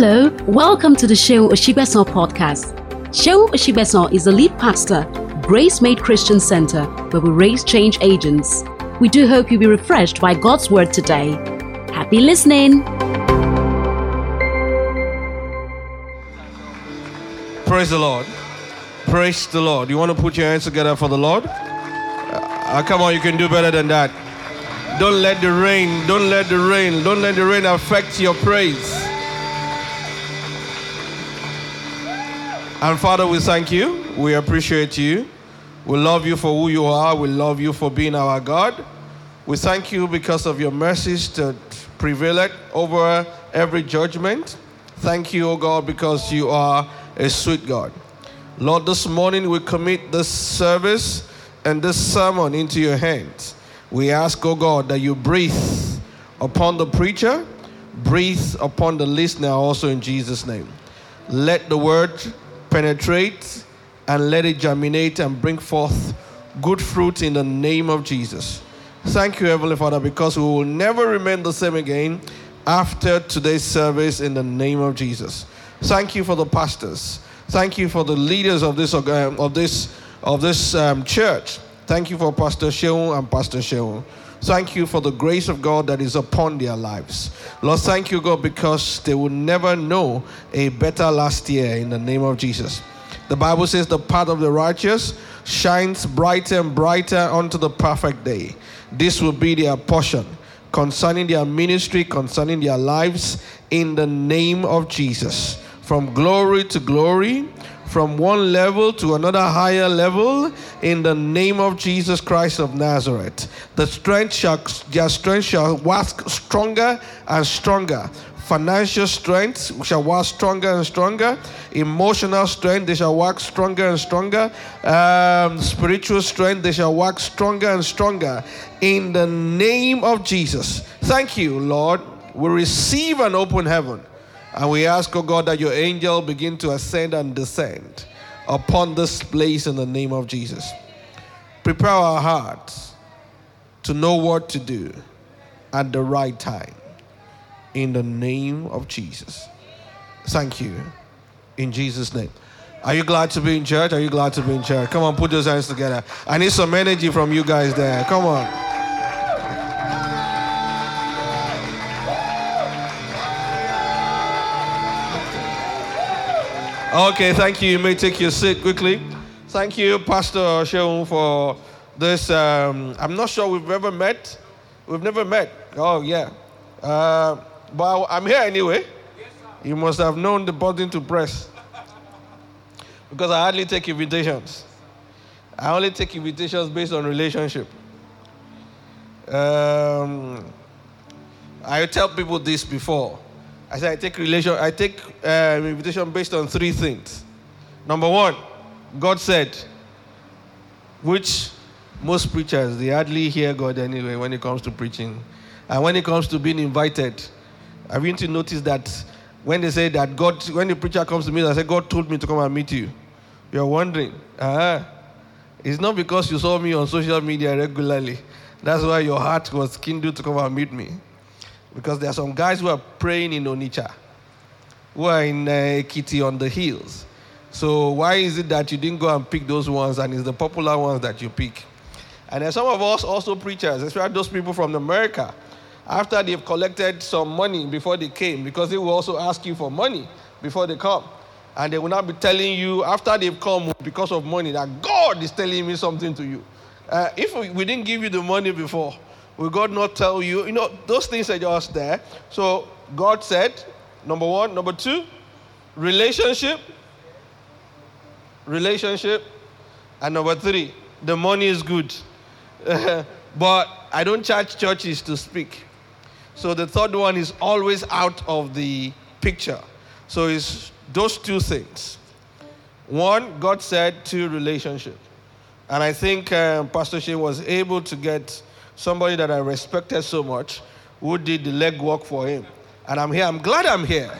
Hello, welcome to the Shehu Oshibeson podcast. Shehu Oshibeson is the lead pastor, Grace Made Christian Center, where we raise change agents. We do hope you'll be refreshed by God's word today. Happy listening. Praise the Lord. Praise the Lord. You want to put your hands together for the Lord? Uh, come on, you can do better than that. Don't let the rain, don't let the rain, don't let the rain affect your praise. And Father, we thank you. We appreciate you. We love you for who you are. We love you for being our God. We thank you because of your mercies that prevailed over every judgment. Thank you, O God, because you are a sweet God. Lord, this morning we commit this service and this sermon into your hands. We ask, O God, that you breathe upon the preacher, breathe upon the listener also in Jesus' name. Let the word penetrate and let it germinate and bring forth good fruit in the name of Jesus. Thank you, Heavenly Father, because we will never remain the same again after today's service in the name of Jesus. Thank you for the pastors. Thank you for the leaders of this um, of this of this um, church. Thank you for Pastor Shehu and Pastor Shehu. Thank you for the grace of God that is upon their lives. Lord, thank you, God, because they will never know a better last year in the name of Jesus. The Bible says the path of the righteous shines brighter and brighter unto the perfect day. This will be their portion concerning their ministry, concerning their lives, in the name of Jesus. From glory to glory, from one level to another higher level in the name of Jesus Christ of Nazareth. The strength shall, their strength shall wax stronger and stronger. Financial strength shall wax stronger and stronger. Emotional strength, they shall wax stronger and stronger. Um, spiritual strength, they shall wax stronger and stronger. In the name of Jesus. Thank you, Lord. We receive an open heaven. And we ask, oh God, that your angel begin to ascend and descend upon this place in the name of Jesus. Prepare our hearts to know what to do at the right time in the name of Jesus. Thank you. In Jesus' name. Are you glad to be in church? Are you glad to be in church? Come on, put those hands together. I need some energy from you guys there. Come on. Okay, thank you. You may take your seat quickly. Thank you, Pastor Shehu, for this. Um, I'm not sure we've ever met. We've never met. Oh, yeah. Uh, but I'm here anyway. You must have known the button to press. Because I hardly take invitations. I only take invitations based on relationship. Um, I tell people this before. I said I take relation. I take uh, invitation based on three things. Number one, God said, which most preachers they hardly hear God anyway when it comes to preaching, and when it comes to being invited. I've been to notice that when they say that God, when the preacher comes to me, I say God told me to come and meet you. You're wondering, ah, it's not because you saw me on social media regularly. That's why your heart was kindled to come and meet me. Because there are some guys who are praying in Onitsha, who are in uh, Kitty on the hills. So why is it that you didn't go and pick those ones and it's the popular ones that you pick? And then some of us also preachers, especially those people from America, after they've collected some money before they came, because they will also ask you for money before they come. And they will not be telling you after they've come because of money that God is telling me something to you. Uh, if we, we didn't give you the money before, Will God not tell you? You know, those things are just there. So God said, number one. Number two, relationship. Relationship. And number three, the money is good. but I don't charge churches to speak. So the third one is always out of the picture. So it's those two things. One, God said, two, relationship. And I think um, Pastor Shane was able to get somebody that I respected so much, who did the legwork for him. And I'm here. I'm glad I'm here.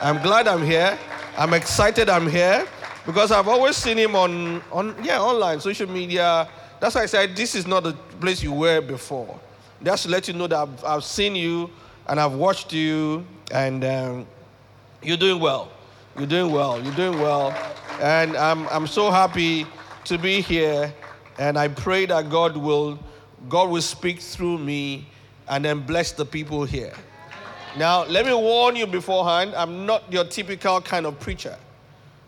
I'm glad I'm here. I'm excited I'm here because I've always seen him on, on yeah, online, social media. That's why I said this is not the place you were before. Just to let you know that I've, I've seen you and I've watched you, and um, You're doing well. You're doing well. You're doing well. And I'm, I'm so happy to be here. And I pray that God will, God will speak through me and then bless the people here. Now, let me warn you beforehand I'm not your typical kind of preacher.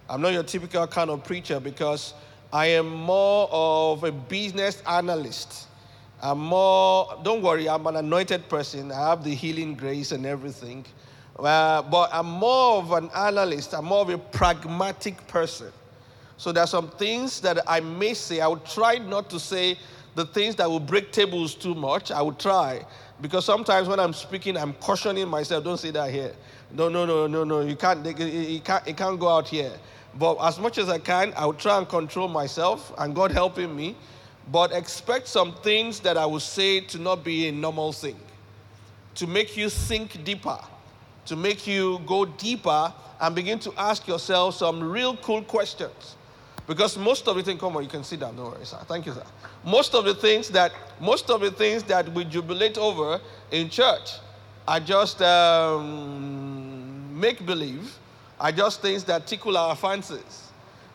I'm not your typical kind of preacher because I am more of a business analyst. I'm more, don't worry, I'm an anointed person. I have the healing grace and everything. Uh, but I'm more of an analyst. I'm more of a pragmatic person. So there are some things that I may say. I would try not to say the things that will break tables too much. I would try. Because sometimes when I'm speaking, I'm cautioning myself, don't say that here. No, no, no, no, no. You can't, it can't, it can't go out here. But as much as I can, I will try and control myself, and God helping me. But expect some things that I will say to not be a normal thing, to make you think deeper, to make you go deeper and begin to ask yourself some real cool questions. Because most of the things, come on, you can sit down, don't worry, sir. Thank you, sir. Most of the things that most of the things that we jubilate over in church are just um, make believe are just things that tickle our fancies.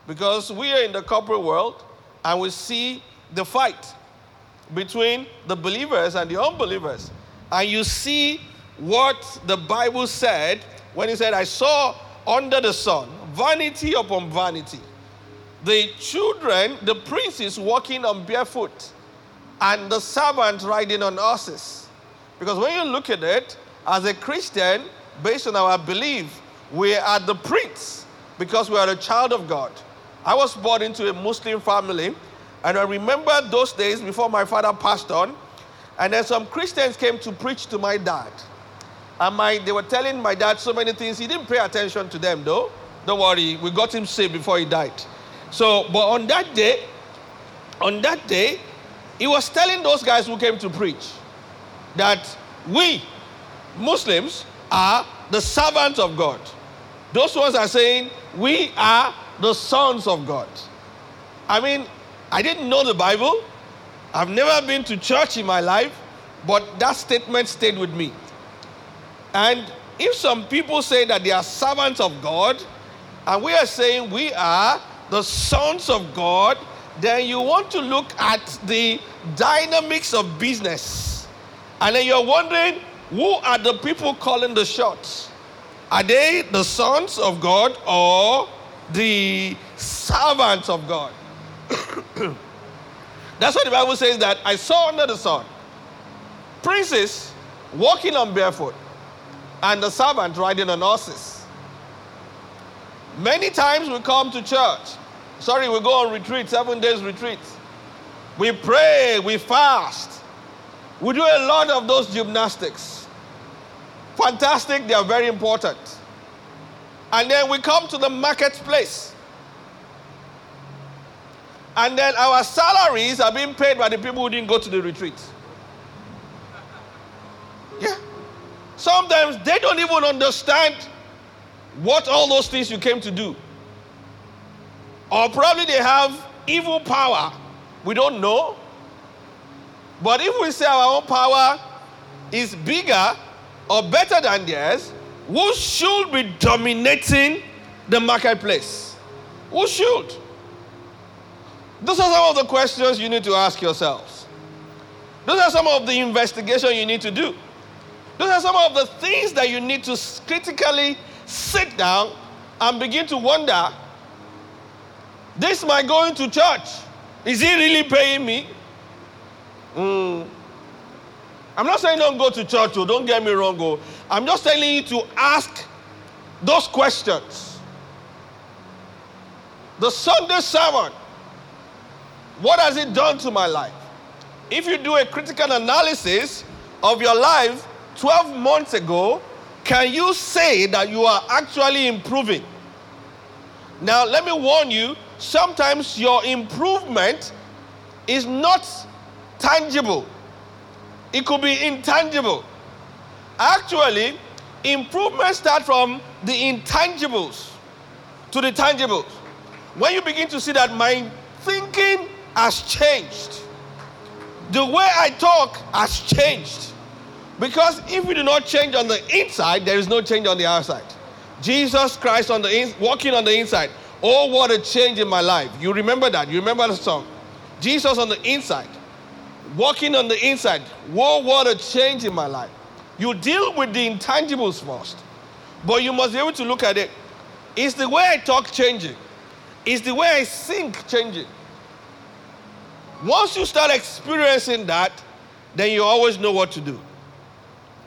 Because we are in the corporate world and we see the fight between the believers and the unbelievers. And you see what the Bible said when he said, I saw under the sun vanity upon vanity. The children, the princes walking on barefoot, and the servants riding on horses. Because when you look at it, as a Christian, based on our belief, we are the prince because we are a child of God. I was born into a Muslim family, and I remember those days before my father passed on, and then some Christians came to preach to my dad. And my, they were telling my dad so many things. He didn't pay attention to them, though. Don't worry, we got him saved before he died. So, but on that day, on that day, he was telling those guys who came to preach that we, Muslims, are the servants of God. Those ones are saying, We are the sons of God. I mean, I didn't know the Bible. I've never been to church in my life, but that statement stayed with me. And if some people say that they are servants of God, and we are saying we are the sons of God, then you want to look at the dynamics of business. And then you're wondering who are the people calling the shots? Are they the sons of God or the servants of God? That's what the Bible says that I saw under the sun princes walking on barefoot and the servant riding on horses. Many times we come to church. Sorry, we go on retreat, seven days retreat. We pray, we fast. We do a lot of those gymnastics fantastic, they are very important. And then we come to the marketplace. And then our salaries are being paid by the people who didn't go to the retreat. Yeah. Sometimes they don't even understand what all those things you came to do. Or probably they have evil power. We don't know. But if we say our own power is bigger or better than theirs, who should be dominating the marketplace? Who should? Those are some of the questions you need to ask yourselves. Those are some of the investigation you need to do. Those are some of the things that you need to critically sit down and begin to wonder this my going to church, is he really paying me? Mm. I'm not saying don't go to church, oh, don't get me wrong. Oh. I'm just telling you to ask those questions. The Sunday sermon, what has it done to my life? If you do a critical analysis of your life 12 months ago, can you say that you are actually improving? Now, let me warn you sometimes your improvement is not tangible. It could be intangible. Actually, improvements start from the intangibles to the tangibles. When you begin to see that my thinking has changed, the way I talk has changed. Because if we do not change on the inside, there is no change on the outside. Jesus Christ on the in, walking on the inside. Oh, what a change in my life. You remember that? You remember the song? Jesus on the inside, walking on the inside. Whoa, what a change in my life. You deal with the intangibles first, but you must be able to look at it. Is the way I talk changing? Is the way I think changing? Once you start experiencing that, then you always know what to do.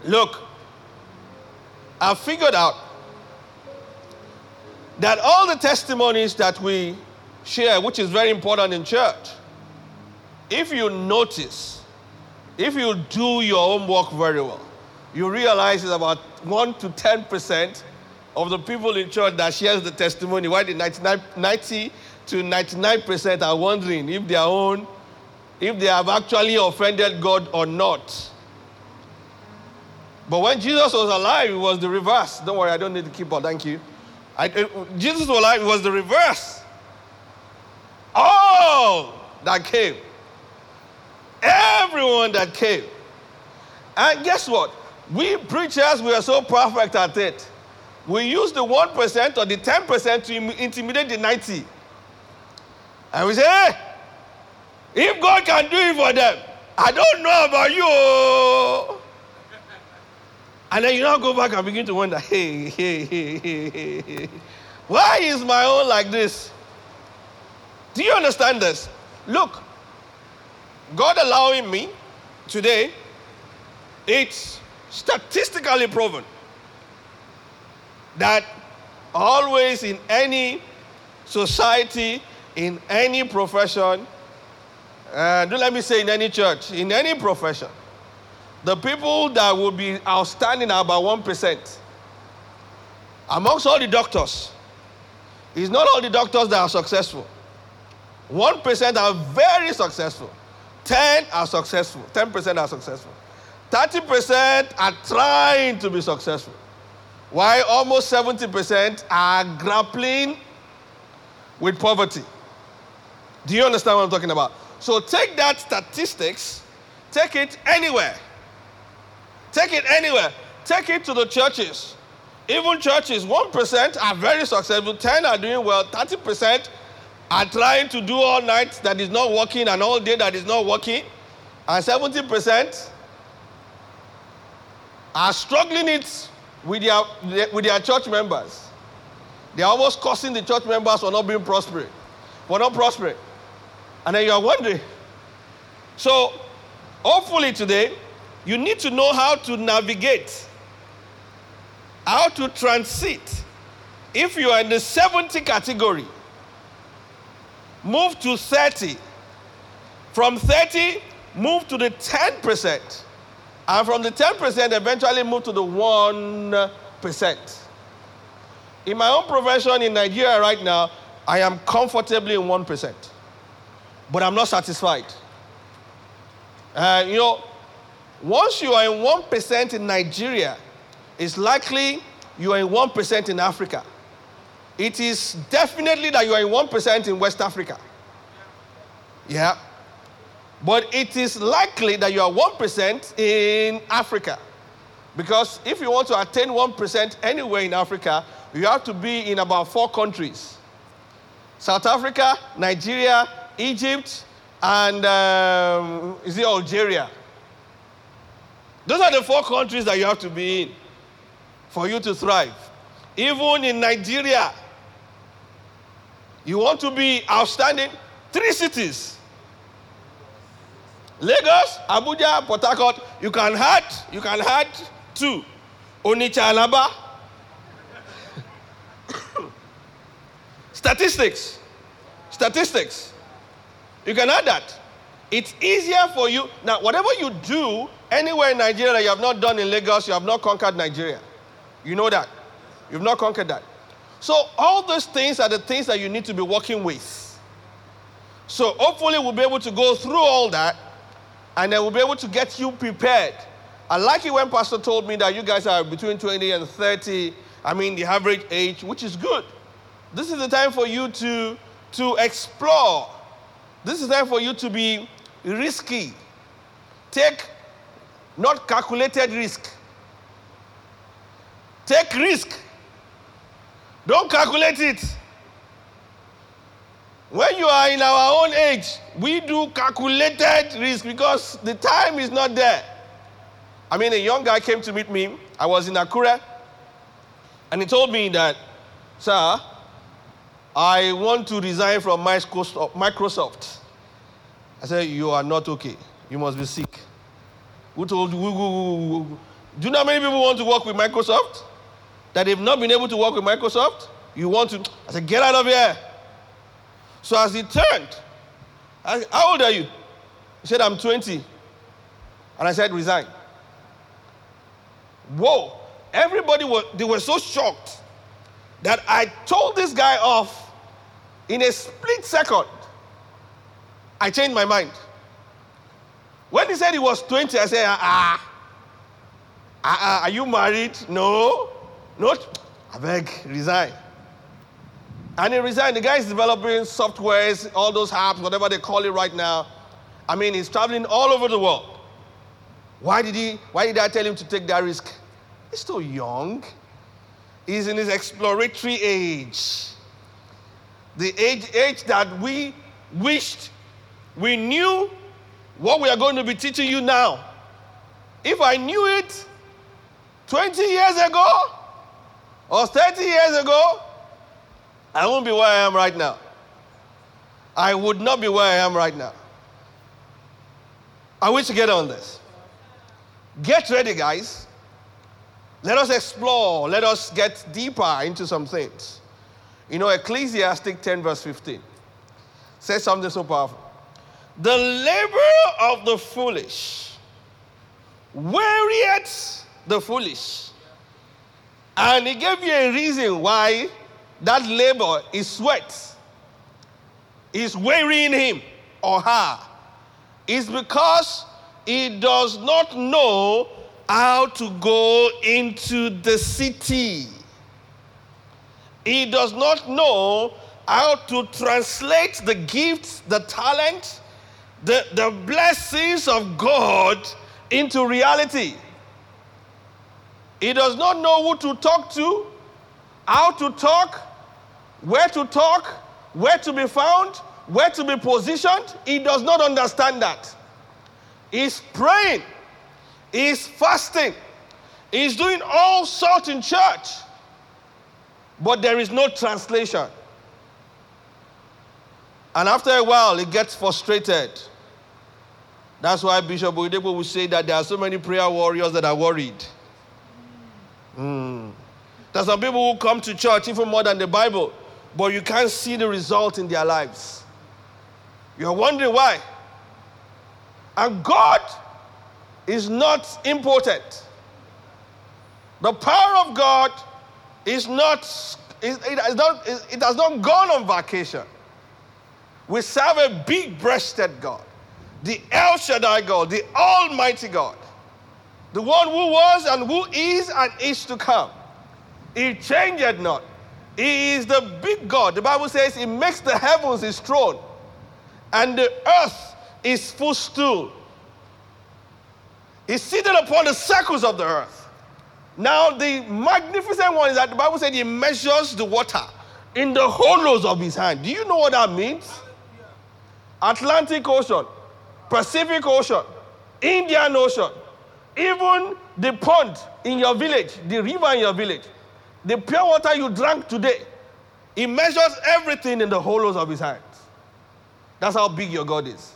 Look, I figured out that all the testimonies that we share, which is very important in church, if you notice, if you do your own work very well, you realize it's about 1 to 10% of the people in church that shares the testimony, Why the 99, 90 to 99% are wondering if their own, if they have actually offended God or not. But when Jesus was alive, it was the reverse. Don't worry, I don't need to keep on. Thank you. I, uh, Jesus was alive, it was the reverse. All that came. Everyone that came. And guess what? We preachers, we are so perfect at it. We use the 1% or the 10% to intimidate the 90. And we say, hey, if God can do it for them, I don't know about you. And then you now go back and begin to wonder, hey, hey, hey, hey, hey, hey. Why is my own like this? Do you understand this? Look, God allowing me today, it's statistically proven that always in any society, in any profession, uh, and don't let me say in any church, in any profession, the people that will be outstanding are about 1%. Amongst all the doctors, it's not all the doctors that are successful. 1% are very successful. 10 are successful. 10% are successful. 30% are trying to be successful. Why almost 70% are grappling with poverty. Do you understand what I'm talking about? So take that statistics, take it anywhere. Take it anywhere. Take it to the churches. Even churches, 1% are very successful, 10 are doing well, 30% are trying to do all night that is not working and all day that is not working, and 70% are struggling it with their, with their church members. They're almost cursing the church members for not being prosperous, for not prospering. And then you are wondering. So, hopefully today, you need to know how to navigate, how to transit. If you are in the 70 category, move to 30. From 30, move to the 10%. And from the 10%, eventually move to the 1%. In my own profession in Nigeria right now, I am comfortably in 1%. But I'm not satisfied. Uh, you know, once you are in 1% in Nigeria, it's likely you are in 1% in Africa. It is definitely that you are in 1% in West Africa. Yeah. But it is likely that you are 1% in Africa. Because if you want to attain 1% anywhere in Africa, you have to be in about four countries South Africa, Nigeria, Egypt, and um, is it Algeria? Those are the four countries that you have to be in for you to thrive. Even in Nigeria, you want to be outstanding, three cities. Lagos, Abuja, Port Harcourt, you can add, you can add two. Onitsha, Alaba. Statistics. Statistics. You can add that. It's easier for you. Now, whatever you do anywhere in Nigeria you have not done in Lagos, you have not conquered Nigeria. You know that. You've not conquered that. So, all those things are the things that you need to be working with. So, hopefully, we'll be able to go through all that and then we'll be able to get you prepared. I like it when Pastor told me that you guys are between 20 and 30, I mean, the average age, which is good. This is the time for you to, to explore. This is the time for you to be risky. Take not calculated risk. Take risk. Don't calculate it. When you are in our own age, we do calculated risk because the time is not there. I mean, a young guy came to meet me. I was in Akure, and he told me that, sir, I want to resign from Microsoft. I said, You are not okay. You must be sick. Who told you? Do you know how many people want to work with Microsoft? That they've not been able to work with Microsoft? You want to? I said, Get out of here. So as he turned, I, said, How old are you? He said, I'm 20. And I said, Resign. Whoa. Everybody was, they were so shocked that I told this guy off in a split second. I changed my mind. When he said he was 20, I said, ah, ah, ah, ah are you married? No. Not. I beg, resign. And he resigned. The guy is developing softwares, all those apps, whatever they call it right now. I mean, he's traveling all over the world. Why did he? Why did I tell him to take that risk? He's still young. He's in his exploratory age. The age, age that we wished we knew what we are going to be teaching you now. If I knew it 20 years ago or 30 years ago, I won't be where I am right now. I would not be where I am right now. I wish to get on this. Get ready, guys. Let us explore. Let us get deeper into some things. You know, Ecclesiastic 10, verse 15 says something so powerful. The labor of the foolish wearieth the foolish. And he gave you a reason why that labor is sweat, is wearying him or her. It's because he does not know how to go into the city. He does not know how to translate the gifts, the talent, the, the blessings of God into reality. He does not know who to talk to, how to talk, where to talk, where to be found, where to be positioned. He does not understand that. He's praying, he's fasting, he's doing all sorts in church, but there is no translation. And after a while, he gets frustrated. That's why Bishop Oyedepo will say that there are so many prayer warriors that are worried. Mm. There's some people who come to church even more than the Bible, but you can't see the result in their lives. You're wondering why. And God is not important. The power of God is not, it, it, has not, it has not gone on vacation. We serve a big breasted God the El Shaddai God, the Almighty God, the one who was and who is and is to come. He changed not. He is the big God. The Bible says He makes the heavens His throne and the earth is His footstool. He's seated upon the circles of the earth. Now, the magnificent one is that the Bible said He measures the water in the hollows of His hand. Do you know what that means? Atlantic Ocean, Pacific Ocean, Indian Ocean, even the pond in your village, the river in your village, the pure water you drank today, he measures everything in the hollows of his hands. That's how big your God is.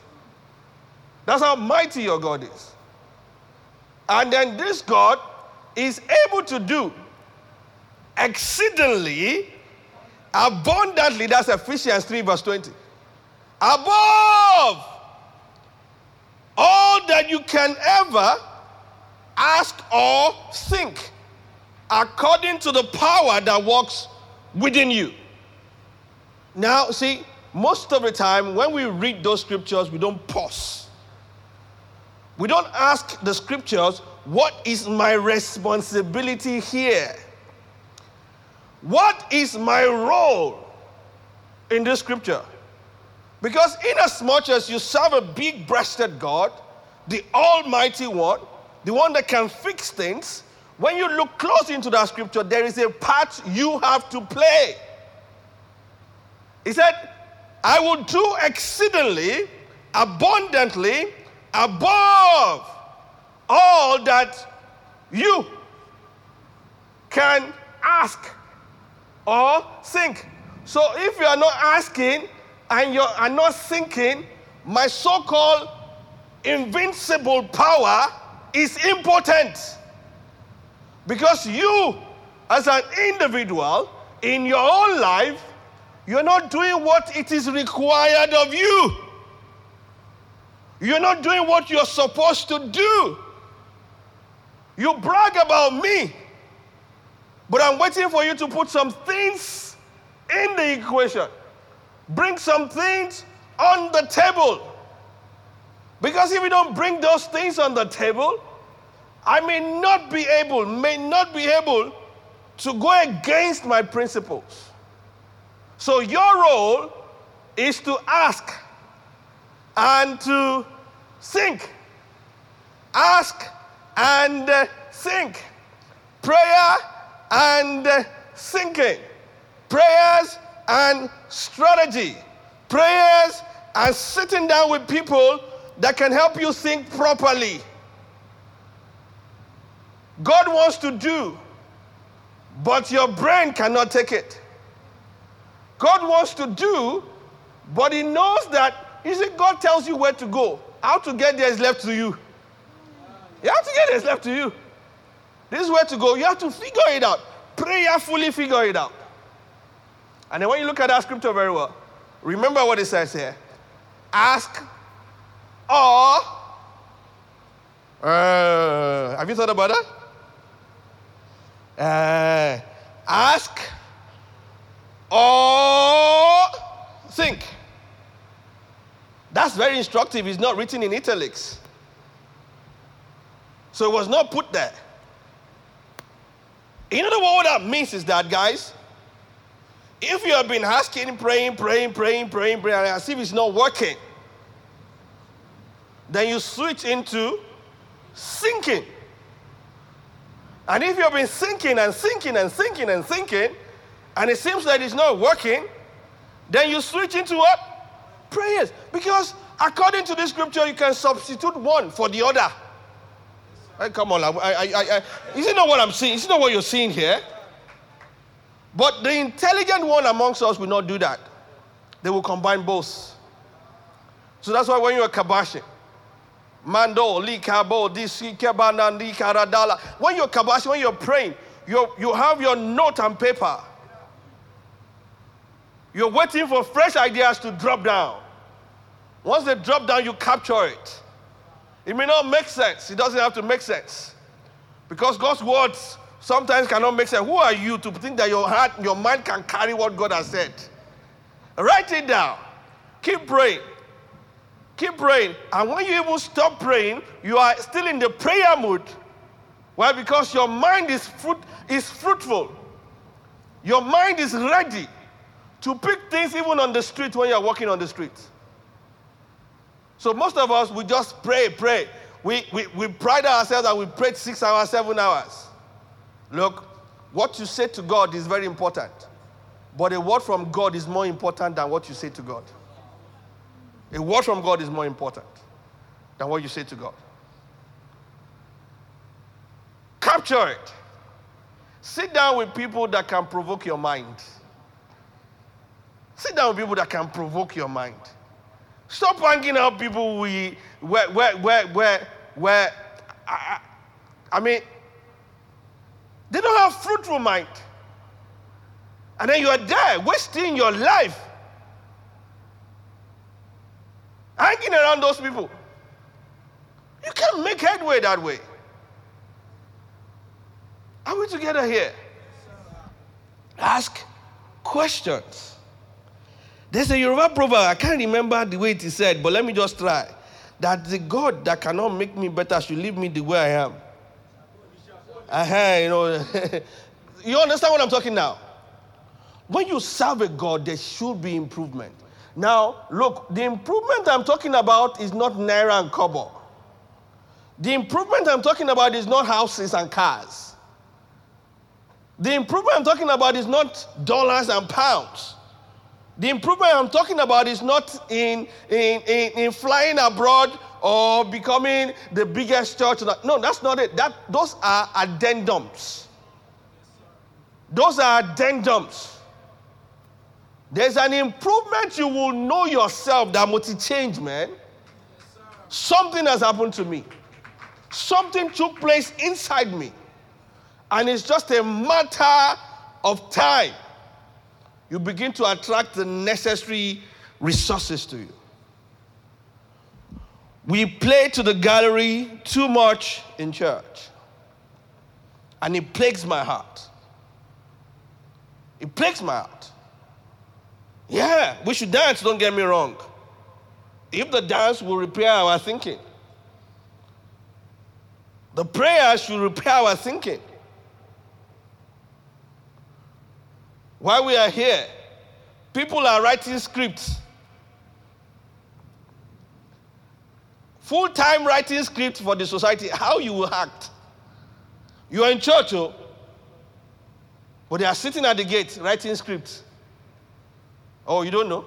That's how mighty your God is. And then this God is able to do exceedingly abundantly. That's Ephesians 3, verse 20. Above all that you can ever ask or think according to the power that works within you. Now, see, most of the time when we read those scriptures, we don't pause. We don't ask the scriptures, what is my responsibility here? What is my role in this scripture? Because inasmuch as you serve a big breasted God, the Almighty One, the one that can fix things, when you look close into that scripture, there is a part you have to play. He said, I will do exceedingly, abundantly, above all that you can ask or think. So if you are not asking and you are not thinking, my so called invincible power is important. Because you, as an individual, in your own life, you're not doing what it is required of you. You're not doing what you're supposed to do. You brag about me, but I'm waiting for you to put some things in the equation. Bring some things on the table. Because if you don't bring those things on the table, I may not be able, may not be able to go against my principles. So your role is to ask and to think. Ask and uh, think. Prayer and uh, thinking. Prayers and strategy. Prayers and sitting down with people that can help you think properly. God wants to do, but your brain cannot take it. God wants to do, but He knows that, you see, God tells you where to go. How to get there is left to you. You have to get there is left to you. This is where to go. You have to figure it out. Prayerfully figure it out. And then when you look at that scripture very well, remember what it says here. Ask or uh, have you thought about that? Uh, ask or think. That's very instructive. It's not written in italics. So it was not put there. You know what that means is that, guys, if you have been asking, praying, praying, praying, praying, praying, as if it's not working, then you switch into thinking. And if you've been thinking and thinking and thinking and thinking, and it seems that it's not working, then you switch into what? Prayers. Because according to this scripture, you can substitute one for the other. Hey, come on, I, I, I, is it not what I'm seeing? Is it not what you're seeing here? But the intelligent one amongst us will not do that. They will combine both. So that's why when you're kabashing, Mando, likabo, li karadala. When you're kabashing, when you're praying, you you have your note and paper. You're waiting for fresh ideas to drop down. Once they drop down, you capture it. It may not make sense. It doesn't have to make sense. Because God's words sometimes cannot make sense. Who are you to think that your heart, your mind can carry what God has said? Write it down. Keep praying. Keep praying. And when you even stop praying, you are still in the prayer mood. Why? Because your mind is, fruit, is fruitful. Your mind is ready to pick things even on the street when you're walking on the street. So most of us, we just pray, pray. We, we, we pride ourselves that we prayed six hours, seven hours. Look, what you say to God is very important. But a word from God is more important than what you say to God. A word from God is more important than what you say to God. Capture it. Sit down with people that can provoke your mind. Sit down with people that can provoke your mind. Stop hanging out people we, where, where, where, where, where I, I mean, they don't have fruitful mind. And then you are there wasting your life hanging around those people. You can't make headway that way. Are we together here? Ask questions. There's a Yoruba proverb, I can't remember the way it is said, but let me just try. That the God that cannot make me better should leave me the way I am. Uh-huh, you know. you understand what I'm talking now? When you serve a God, there should be improvement. Now, look, the improvement I'm talking about is not naira and kobo. The improvement I'm talking about is not houses and cars. The improvement I'm talking about is not dollars and pounds. The improvement I'm talking about is not in, in, in, in flying abroad or becoming the biggest church. No, that's not it. That, those are addendums. Those are addendums. There's an improvement you will know yourself that will change, man. Something has happened to me. Something took place inside me. And it's just a matter of time. You begin to attract the necessary resources to you. We play to the gallery too much in church. And it plagues my heart. It plagues my heart. Yeah, we should dance, don't get me wrong. If the dance will repair our thinking, the prayer should repair our thinking. While we are here, people are writing scripts. Full time writing scripts for the society, how you will act. You are in church, oh, but they are sitting at the gate writing scripts. Oh, you don't know?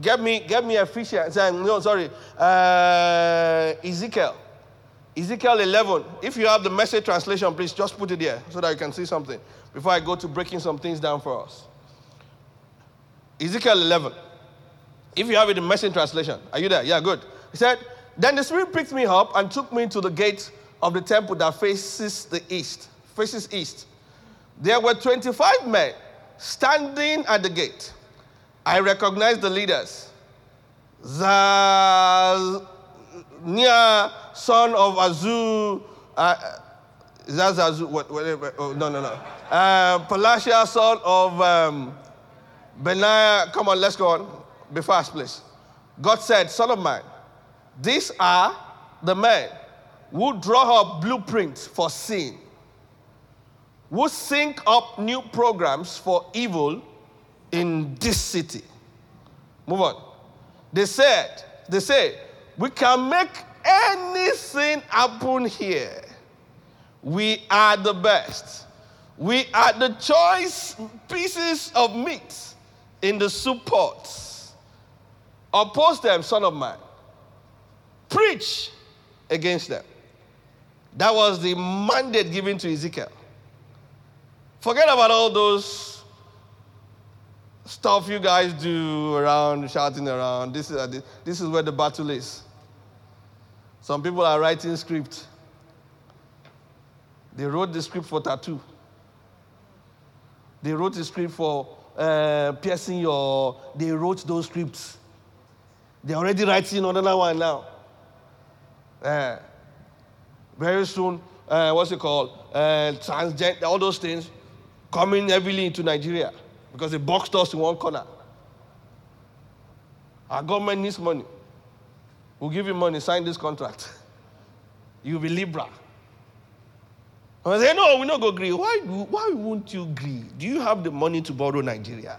Get me, get me a fisher. No, sorry. Uh, Ezekiel. Ezekiel 11. If you have the message translation, please just put it there so that you can see something before I go to breaking some things down for us. Ezekiel 11. If you have it in message translation, are you there? Yeah, good. He said, Then the Spirit picked me up and took me to the gate of the temple that faces the east, faces east. There were 25 men standing at the gate. I recognized the leaders. Zania, son of Azu, uh, Zazazu, what, whatever, oh, no, no, no. Uh, Pelatiah, son of um, Benaiah, come on, let's go on. Be fast, please. God said, Son of man, these are the men who draw up blueprints for sin, who sync up new programs for evil in this city. Move on. They said, they say, we can make anything happen here. We are the best. We are the choice pieces of meat in the soup pots. Oppose them, son of man. Preach against them. That was the mandate given to Ezekiel. Forget about all those stuff you guys do around, shouting around. This is, this is where the battle is. Some people are writing script. They wrote the script for tattoo. They wrote the script for uh, piercing your. They wrote those scripts. They're already writing another one now. Uh, very soon, uh, what's it called? Uh, transgender, all those things coming heavily into Nigeria because they boxed us in one corner. Our government needs money. We'll give you money, sign this contract. You'll be Libra. I say, no, we're not go agree. Why, why won't you agree? Do you have the money to borrow Nigeria?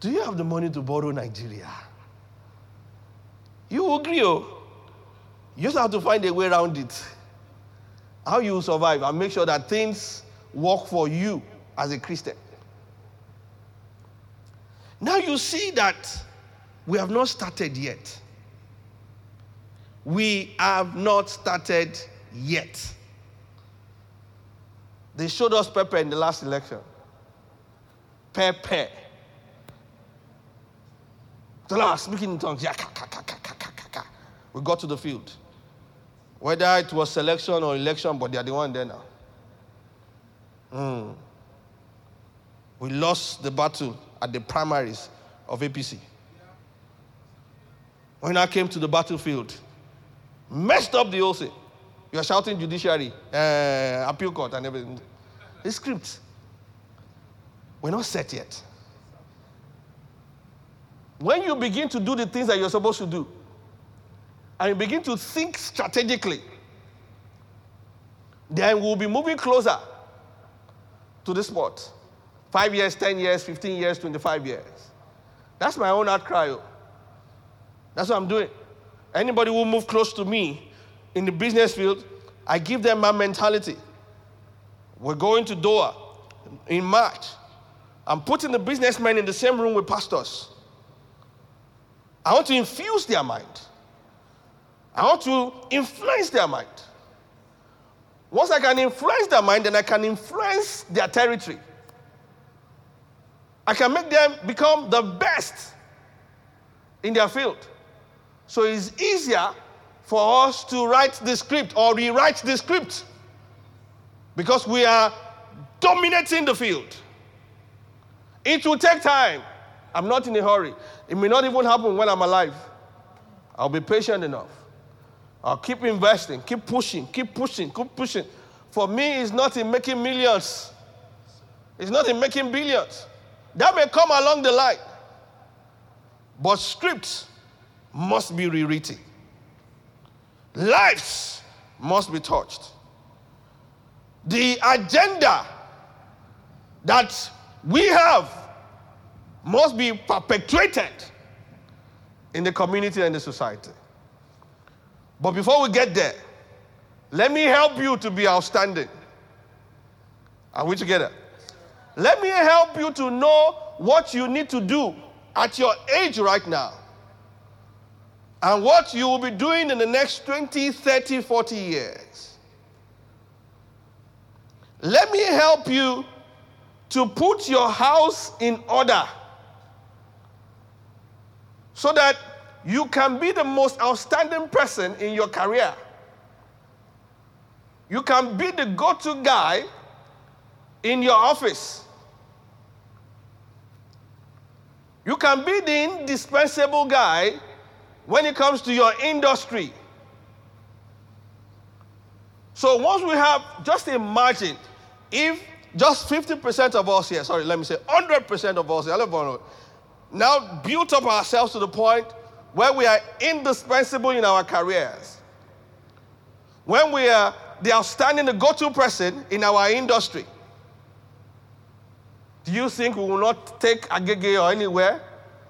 Do you have the money to borrow Nigeria? You agree, oh. You just have to find a way around it. How you survive and make sure that things work for you as a Christian. Now you see that we have not started yet. We have not started yet. They showed us Pepper in the last election. Pepper. The last speaking in tongues. We got to the field. Whether it was selection or election, but they are the one there now. Mm. We lost the battle at the primaries of APC. When I came to the battlefield, messed up the whole thing. You're shouting judiciary, uh, appeal court, and everything. The script. We're not set yet. When you begin to do the things that you're supposed to do, and you begin to think strategically, then we'll be moving closer to the spot. Five years, 10 years, 15 years, 25 years. That's my own outcry. Oh. That's what I'm doing. Anybody who move close to me in the business field, I give them my mentality. We're going to Doha in March. I'm putting the businessmen in the same room with pastors. I want to infuse their mind. I want to influence their mind. Once I can influence their mind, then I can influence their territory. I can make them become the best in their field. So it's easier for us to write the script or rewrite the script because we are dominating the field. It will take time. I'm not in a hurry. It may not even happen when I'm alive. I'll be patient enough. I'll keep investing, keep pushing, keep pushing, keep pushing. For me, it's not in making millions, it's not in making billions. That may come along the line. But scripts must be rewritten, lives must be touched. The agenda that we have must be perpetuated in the community and the society. But before we get there, let me help you to be outstanding. Are we together? Let me help you to know what you need to do at your age right now and what you will be doing in the next 20, 30, 40 years. Let me help you to put your house in order so that you can be the most outstanding person in your career. You can be the go to guy in your office. You can be the indispensable guy when it comes to your industry. So once we have, just imagine if just 50% of us here, sorry, let me say 100% of us here, now built up ourselves to the point where we are indispensable in our careers. When we are the outstanding, the go to person in our industry. Do you think we will not take Agege or anywhere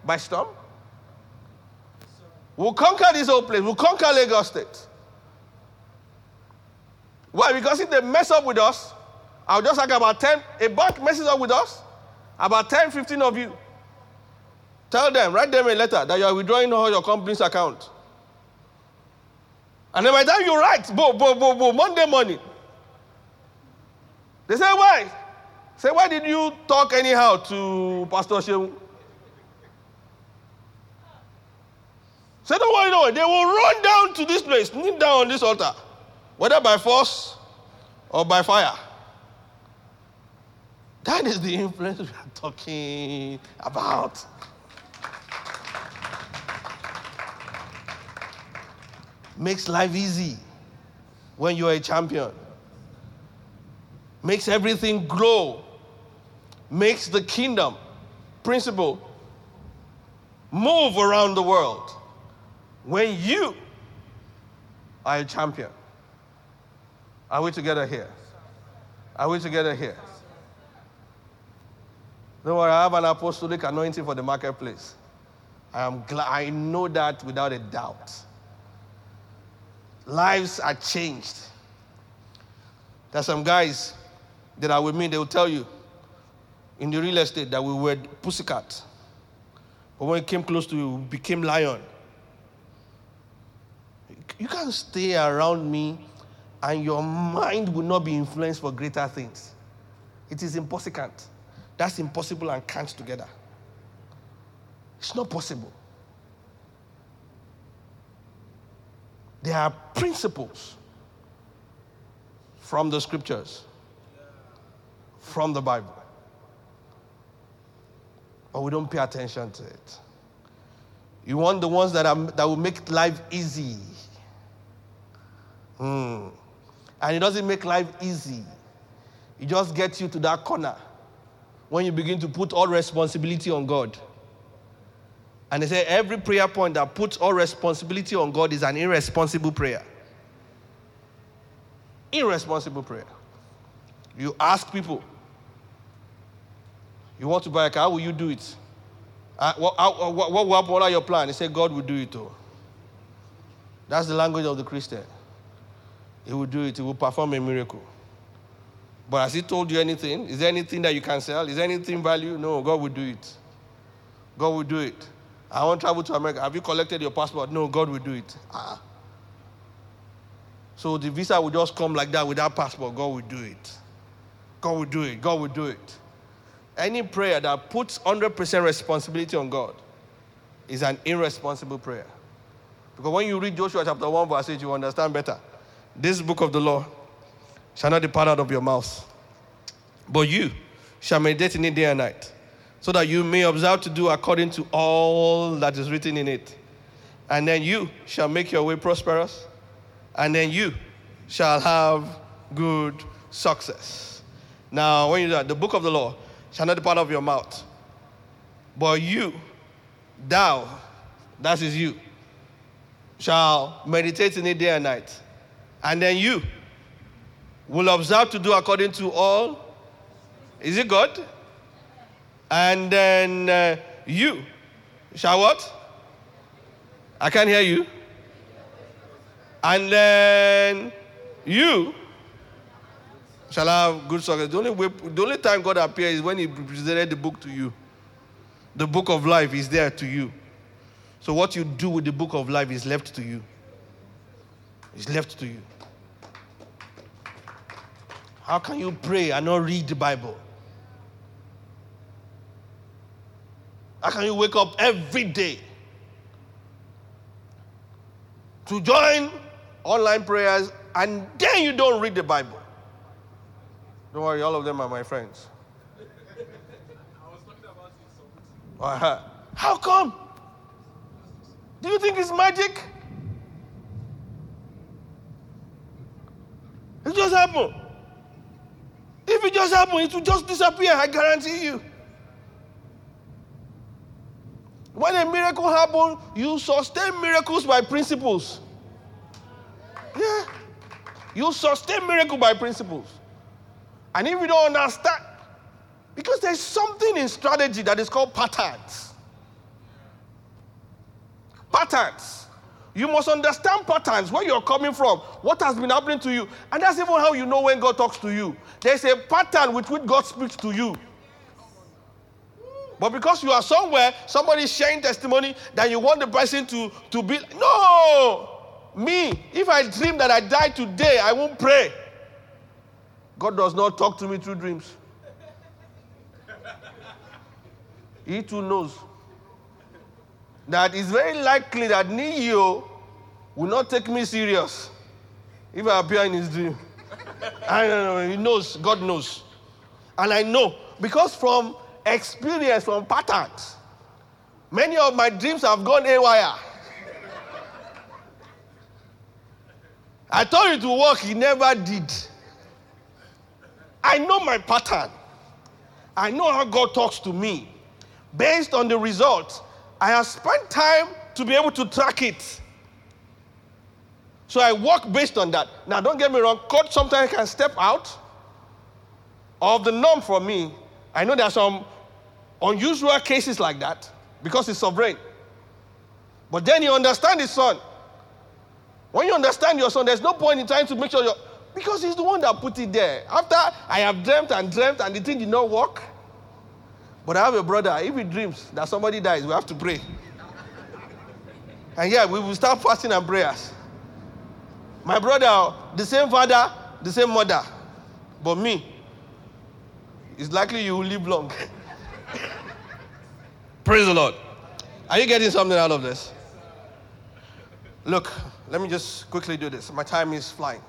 by storm? We'll conquer this whole place. We'll conquer Lagos State. Why? Because if they mess up with us, I'll just like about 10, a bank messes up with us, about 10, 15 of you. Tell them, write them a letter that you are withdrawing all your company's account. And then by the time you write, boom, boom, boom, boom, Monday morning, they say, why? Say, why did you talk anyhow to Pastor Shehu? Say, don't worry, don't worry. They will run down to this place, kneel down on this altar, whether by force or by fire. That is the influence we are talking about. Makes life easy when you are a champion. Makes everything grow makes the kingdom principle move around the world when you are a champion. Are we together here? Are we together here? Don't worry, I have an apostolic anointing for the marketplace. I am glad I know that without a doubt. Lives are changed. There's some guys that are with me, they will tell you, in the real estate that we were pussycat. But when it came close to you, we became lion. You can't stay around me and your mind will not be influenced for greater things. It is impossible. That's impossible and can't together. It's not possible. There are principles from the scriptures, from the Bible but we don't pay attention to it. You want the ones that, are, that will make life easy. Hmm. And it doesn't make life easy. It just gets you to that corner when you begin to put all responsibility on God. And they say every prayer point that puts all responsibility on God is an irresponsible prayer. Irresponsible prayer. You ask people, you want to buy a car, how will you do it? Uh, what, how, what, what happen? What are your plans? He said, God will do it too. That's the language of the Christian. He will do it, he will perform a miracle. But has he told you anything? Is there anything that you can sell? Is there anything value? No, God will do it. God will do it. I want to travel to America. Have you collected your passport? No, God will do it. Ah. So the visa will just come like that without passport. God will do it. God will do it. God will do it. Any prayer that puts 100% responsibility on God is an irresponsible prayer. Because when you read Joshua chapter 1, verse 8, you understand better. This book of the law shall not depart out of your mouth, but you shall meditate in it day and night, so that you may observe to do according to all that is written in it. And then you shall make your way prosperous, and then you shall have good success. Now, when you do that, the book of the law shall not depart of your mouth, but you, thou, that is you, shall meditate in it day and night. And then you will observe to do according to all. Is it God? And then uh, you shall what? I can't hear you. And then you shall have good success. The only, way, the only time God appears is when He presented the book to you. The book of life is there to you. So what you do with the book of life is left to you. It's left to you. How can you pray and not read the Bible? How can you wake up every day to join online prayers and then you don't read the Bible? Don't worry, all of them are my friends. How come? Do you think it's magic? It just happened. If it just happened, it will just disappear, I guarantee you. When a miracle happens, you sustain miracles by principles. Yeah. You sustain miracle by principles. And if you don't understand, because there's something in strategy that is called patterns. Patterns. You must understand patterns, where you're coming from, what has been happening to you. And that's even how you know when God talks to you. There's a pattern with which God speaks to you. But because you are somewhere, somebody is sharing testimony that you want the person to, to be. No! Me, if I dream that I die today, I won't pray. God does not talk to me through dreams. He too knows that it's very likely that Niyi will not take me serious if I appear in his dream. I don't know. He knows. God knows. And I know because from experience, from patterns, many of my dreams have gone haywire. I told you to work, he never did. I know my pattern. I know how God talks to me. Based on the results, I have spent time to be able to track it. So I work based on that. Now, don't get me wrong, God sometimes can step out of the norm for me. I know there are some unusual cases like that because he's sovereign. But then you understand his son. When you understand your son, there's no point in trying to make sure you're. Because he's the one that put it there. After I have dreamt and dreamt and the thing did not work. But I have a brother, if he dreams that somebody dies, we have to pray. and yeah, we will start fasting and prayers. My brother, the same father, the same mother. But me, it's likely you will live long. Praise the Lord. Are you getting something out of this? Look, let me just quickly do this. My time is flying.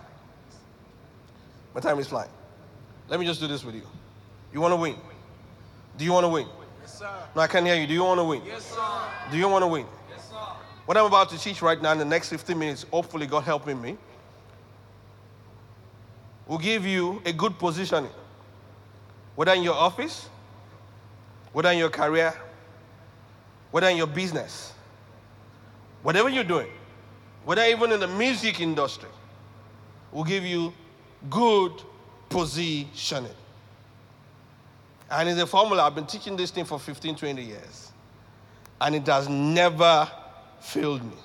My time is flying. Let me just do this with you. You want to win? Do you want to win? Yes, sir. No, I can't hear you. Do you want to win? Yes, sir. Do you want to win? Yes, sir. What I'm about to teach right now in the next 15 minutes, hopefully, God helping me, will give you a good positioning. Whether in your office, whether in your career, whether in your business, whatever you're doing, whether even in the music industry, will give you good positioning. And it's a formula. I've been teaching this thing for 15, 20 years. And it has never failed me.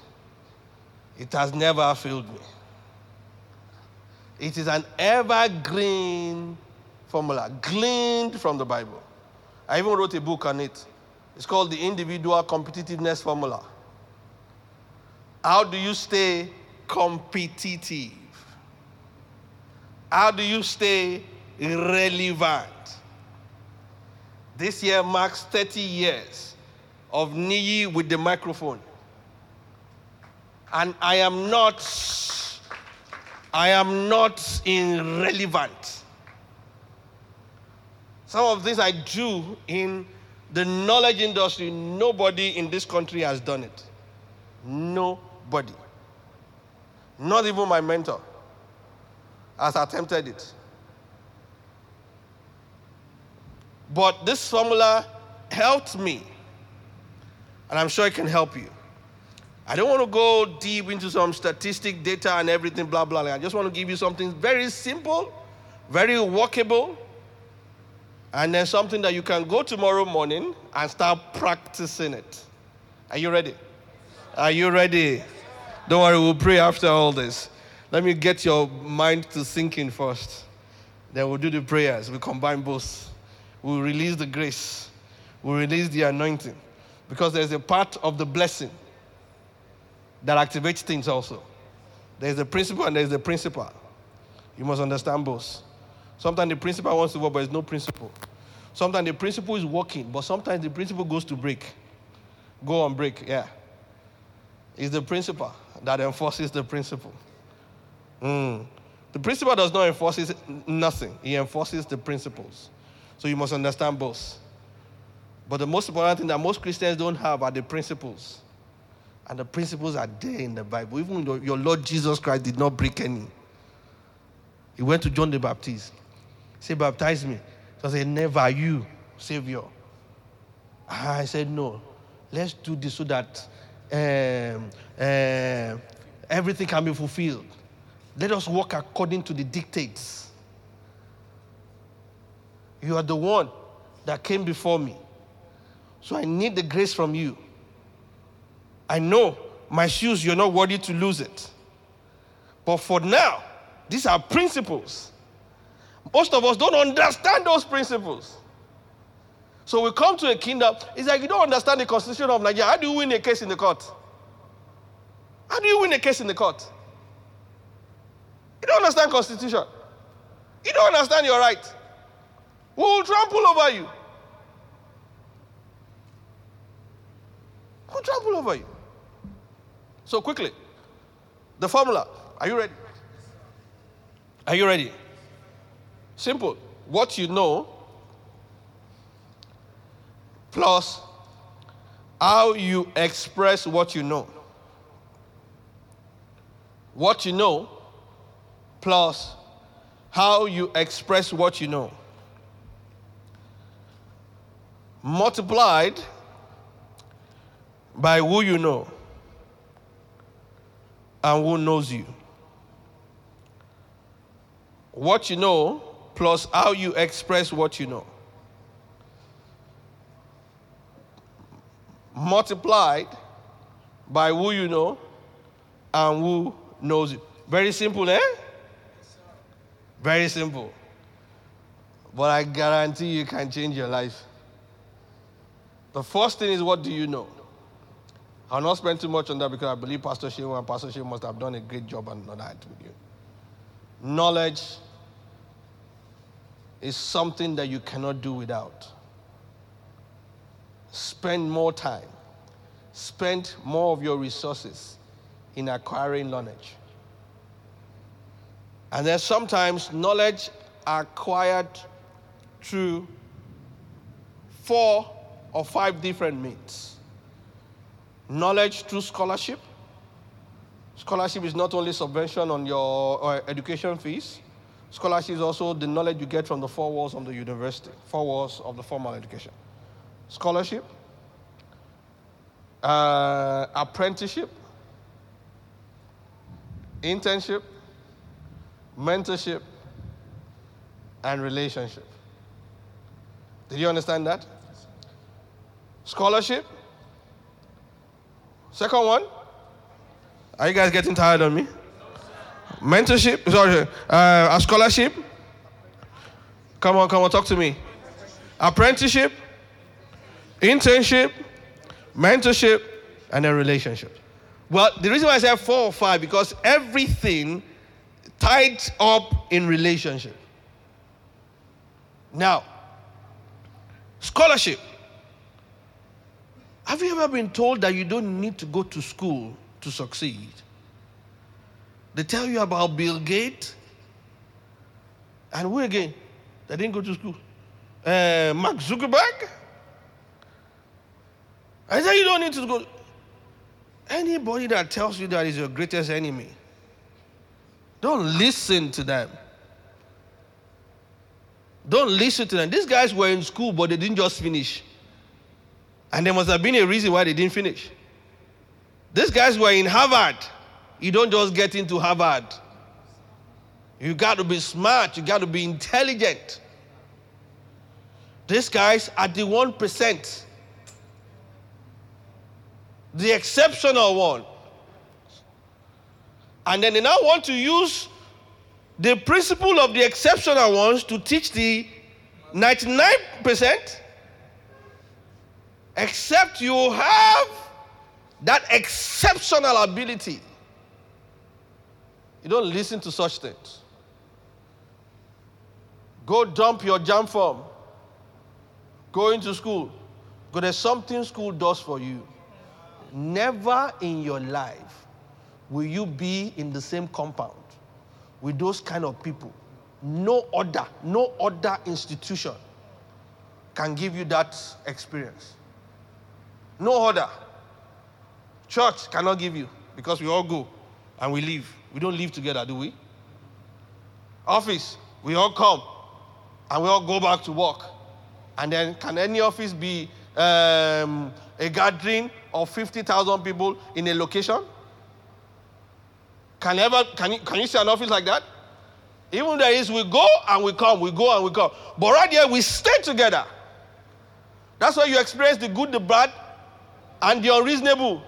It has never failed me. It is an evergreen formula gleaned from the Bible. I even wrote a book on it. It's called The Individual Competitiveness Formula. How do you stay competitive? How do you stay relevant? This year marks 30 years of Niyi with the microphone. And I am not, I am not irrelevant. Some of this I do in the knowledge industry. Nobody in this country has done it. Nobody. Not even my mentor has attempted it. But this formula helped me, and I'm sure it can help you. I don't want to go deep into some statistic data and everything, blah, blah, blah. I just want to give you something very simple, very workable, and then something that you can go tomorrow morning and start practicing it. Are you ready? Are you ready? Don't worry, we'll pray after all this. Let me get your mind to thinking first. Then we'll do the prayers. We combine both. We'll release the grace. We'll release the anointing. Because there's a part of the blessing that activates things also. There's the principle and there's the principle. You must understand both. Sometimes the principle wants to work, but there's no principle. Sometimes the principle is working, but sometimes the principle goes to break. Go on break, yeah. It's the principle that enforces the principle. Mm. The principle does not enforce nothing, it enforces the principles. So you must understand both. But the most important thing that most Christians don't have are the principles. And the principles are there in the Bible. Even your Lord Jesus Christ did not break any. He went to John the Baptist. Said, Baptize me. So I said, Never you, Savior. I said, No. Let's do this so that um, uh, everything can be fulfilled. Let us walk according to the dictates. You are the one that came before me. So I need the grace from you. I know my shoes, you're not worthy to lose it. But for now, these are principles. Most of us don't understand those principles. So we come to a kingdom, it's like you don't understand the constitution of Nigeria. How do you win a case in the court? How do you win a case in the court? You don't understand constitution. You don't understand your right. We will trample over you. We'll trample over you. So quickly, the formula. Are you ready? Are you ready? Simple. What you know plus how you express what you know. What you know plus how you express what you know. Multiplied by who you know and who knows you. What you know plus how you express what you know. Multiplied by who you know and who knows you. Very simple, eh? Very simple. But I guarantee you can change your life. The first thing is what do you know? I'll not spend too much on that because I believe Pastor Shehu and Pastor Shewa must have done a great job on that with you. Knowledge is something that you cannot do without. Spend more time, spend more of your resources in acquiring knowledge. And then sometimes knowledge acquired through four or five different means. Knowledge through scholarship. Scholarship is not only subvention on your uh, education fees. Scholarship is also the knowledge you get from the four walls of the university, four walls of the formal education. Scholarship, uh, apprenticeship, internship, mentorship, and relationship. Did you understand that? Scholarship. Second one. Are you guys getting tired of me? Mentorship, sorry, uh, a scholarship, Come on, come on, talk to me. Apprenticeship, internship, mentorship, and then relationship. Well, the reason why I said four or five because everything tied up in relationship. Now, scholarship. Have you ever been told that you don't need to go to school to succeed? They tell you about Bill Gates. And who again? They didn't go to school. Uh, Mark Zuckerberg. I say you don't need to go. Anybody that tells you that is your greatest enemy, don't listen to them. Don't listen to them. These guys were in school, but they didn't just finish. And there must have been a reason why they didn't finish. These guys were in Harvard. You don't just get into Harvard. You got to be smart, you got to be intelligent. These guys are the 1%, the exceptional one. And then they now want to use the principle of the exceptional ones to teach the 99%, except you have that exceptional ability. You don't listen to such things. Go dump your JAMB form. Go into school. Because there's something school does for you. Never in your life will you be in the same compound with those kind of people. No other, no other institution can give you that experience. No other. Church cannot give you because we all go and we leave. We don't live together, do we? Office, we all come and we all go back to work. And then, can any office be um, a gathering of 50,000 people in a location? Can, ever, can, you, can you see an office like that? Even there is, we go and we come, we go and we come. But right here, we stay together. That's why you experience the good, the bad, and the unreasonable.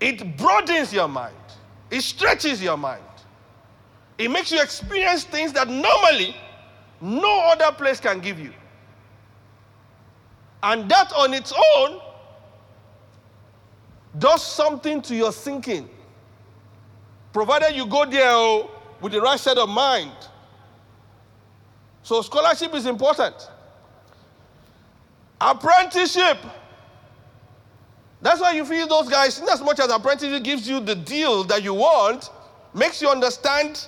It broadens your mind, it stretches your mind. It makes you experience things that normally no other place can give you. And that on its own does something to your thinking. Provided you go there oh, with the right set of mind. So, scholarship is important. Apprenticeship. That's why you feel those guys, in as much as apprenticeship gives you the deal that you want, makes you understand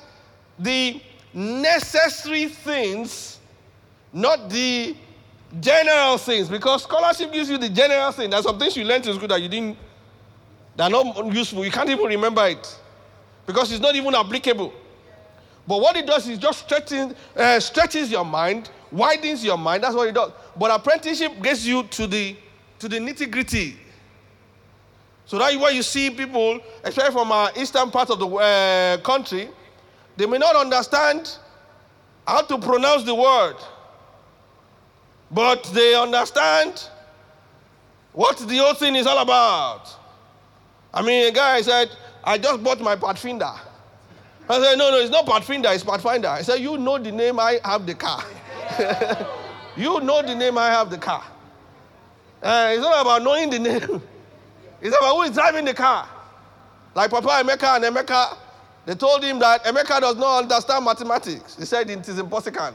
the necessary things, not the general things. Because scholarship gives you the general thing. There's some things you learned in school that you didn't, that are not useful. You can't even remember it because it's not even applicable. But what it does is just stretching, uh, stretches your mind, widens your mind. That's what it does. But apprenticeship gets you to the to the nitty gritty. So that's why you see people, especially from our eastern part of the uh, country, they may not understand how to pronounce the word, but they understand what the whole thing is all about. I mean, a guy said, I just bought my Pathfinder. I said, no, no, it's not Pathfinder, it's Pathfinder. I said, you know the name, I have the car. you know the name, I have the car. Uh, it's not about knowing the name. It's about who is driving the car. Like Papa Emeka and Emeka, they told him that Emeka does not understand mathematics. He said it is impossible.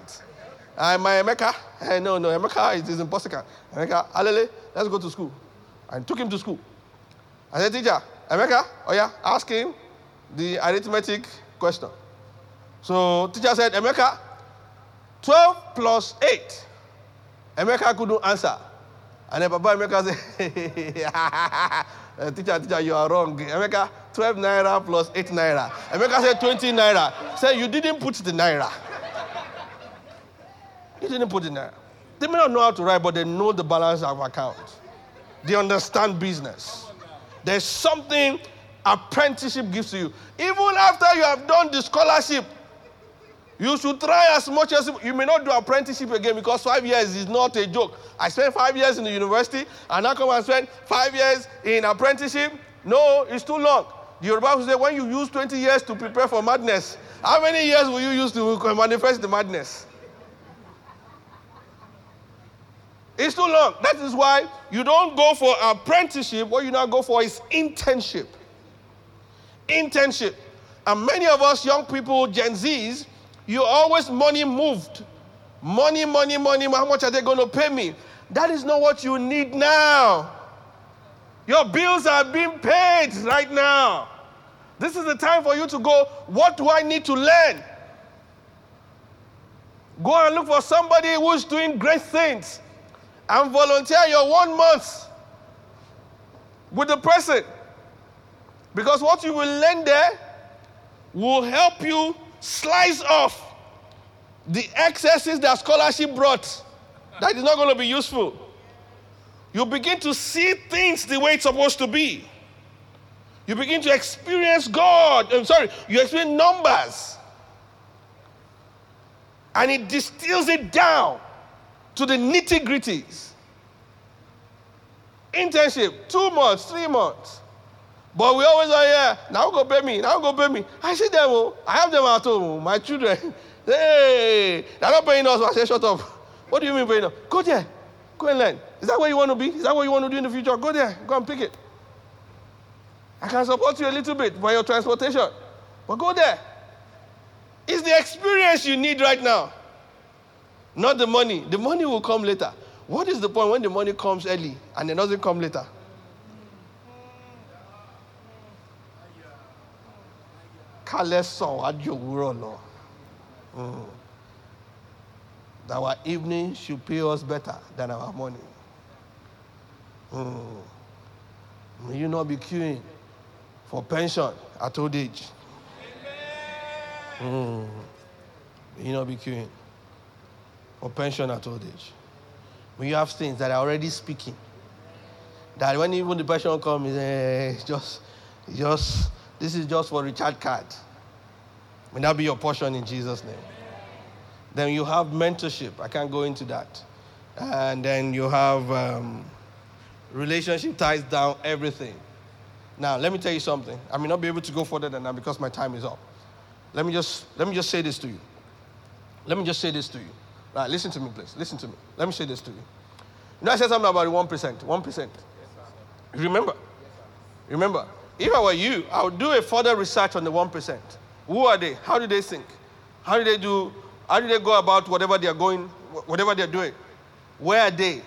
And my Emeka, hey, no, no, Emeka, it is impossible. Emeka, Alele, let's go to school. And took him to school. I said, teacher, Emeka, oh yeah, ask him the arithmetic question. So teacher said, Emeka, 12 plus 8. Emeka couldn't answer. And then Papa Emeka said, eh, teacher, teacher, you are wrong. Emeka, 12 naira plus 8 naira. Emeka said 20 naira. Say, you didn't put the naira. You didn't put the naira. They may not know how to write, but they know the balance of account. They understand business. There's something apprenticeship gives to you. Even after you have done the scholarship, you should try as much as you may not do apprenticeship again because five years is not a joke. I spent five years in the university and now come and spend five years in apprenticeship. No, it's too long. The Yoruba say when you use 20 years to prepare for madness, How many years will you use to manifest the madness? It's too long. That is why you don't go for apprenticeship. What you now go for is internship. Internship. And many of us young people, Gen Zs, you always money moved. Money, money, money. How much are they going to pay me? That is not what you need now. Your bills are being paid right now. This is the time for you to go, what do I need to learn? Go and look for somebody who's doing great things and volunteer your one month with the person. Because what you will learn there will help you slice off the excesses that scholarship brought that is not going to be useful. You begin to see things the way it's supposed to be. You begin to experience God. I'm sorry, you experience numbers. And it distills it down to the nitty gritties. Internship, two months, three months. But we always are here. Now go pay me. Now go pay me. I see them. Oh. I have them at home. Oh, my children. hey, they're not paying us. I say, shut up. What do you mean paying us? Go there. Go and learn. Is that where you want to be? Is that what you want to do in the future? Go there. Go and pick it. I can support you a little bit for your transportation. But go there. It's the experience you need right now, not the money. The money will come later. What is the point when the money comes early and it doesn't come later? Mm. Our evening should pay us better than our money. Mm. May you not be queuing for pension at old age. Mm. May you not be queuing for pension at old age. When you have things that are already speaking, that when even the pension comes, eh, just, just, this is just for recharge card. May that be your portion in Jesus' name. Then you have mentorship. I can't go into that. And then you have um, relationship ties down everything. Now, let me tell you something. I may not be able to go further than that because my time is up. Let me just let me just say this to you. Let me just say this to you. Right, listen to me, please. Listen to me. Let me say this to you. You know, I said something about the one percent. One percent. Remember? Remember? If I were you, I would do a further research on the one percent. Who are they? How do they think? How do they do? How do they go about whatever they are going, whatever they're doing? Where are they?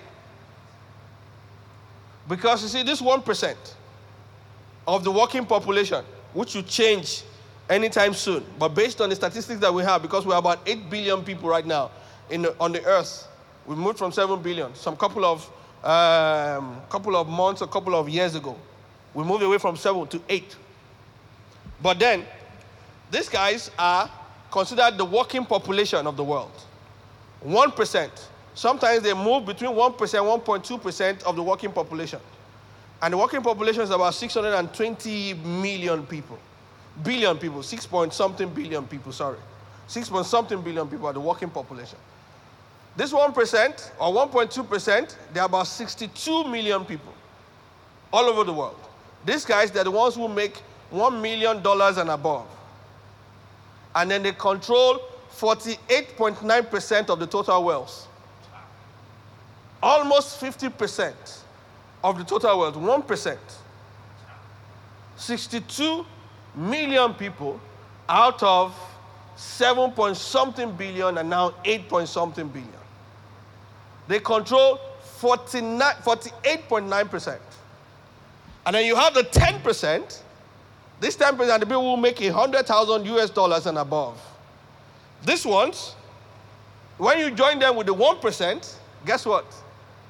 Because you see, this one percent of the working population, which will change anytime soon, but based on the statistics that we have, because we're about 8 billion people right now in the, on the earth, we moved from 7 billion some couple of, um, couple of months, a couple of years ago. We moved away from 7 to 8. But then, these guys are considered the working population of the world. 1%. Sometimes they move between 1%, 1.2% of the working population. And the working population is about 620 million people. Billion people, 6 point something billion people, sorry. 6 point something billion people are the working population. This 1% or 1.2%, there are about 62 million people all over the world. These guys, they're the ones who make $1 million and above. And then they control 48.9% of the total wealth. Almost 50% of the total wealth, 1%. 62 million people out of 7 point something billion and now 8 point something billion. They control 48.9%. And then you have the 10%. This 10% are the people who make 100,000 US dollars and above. These ones, when you join them with the 1%, guess what?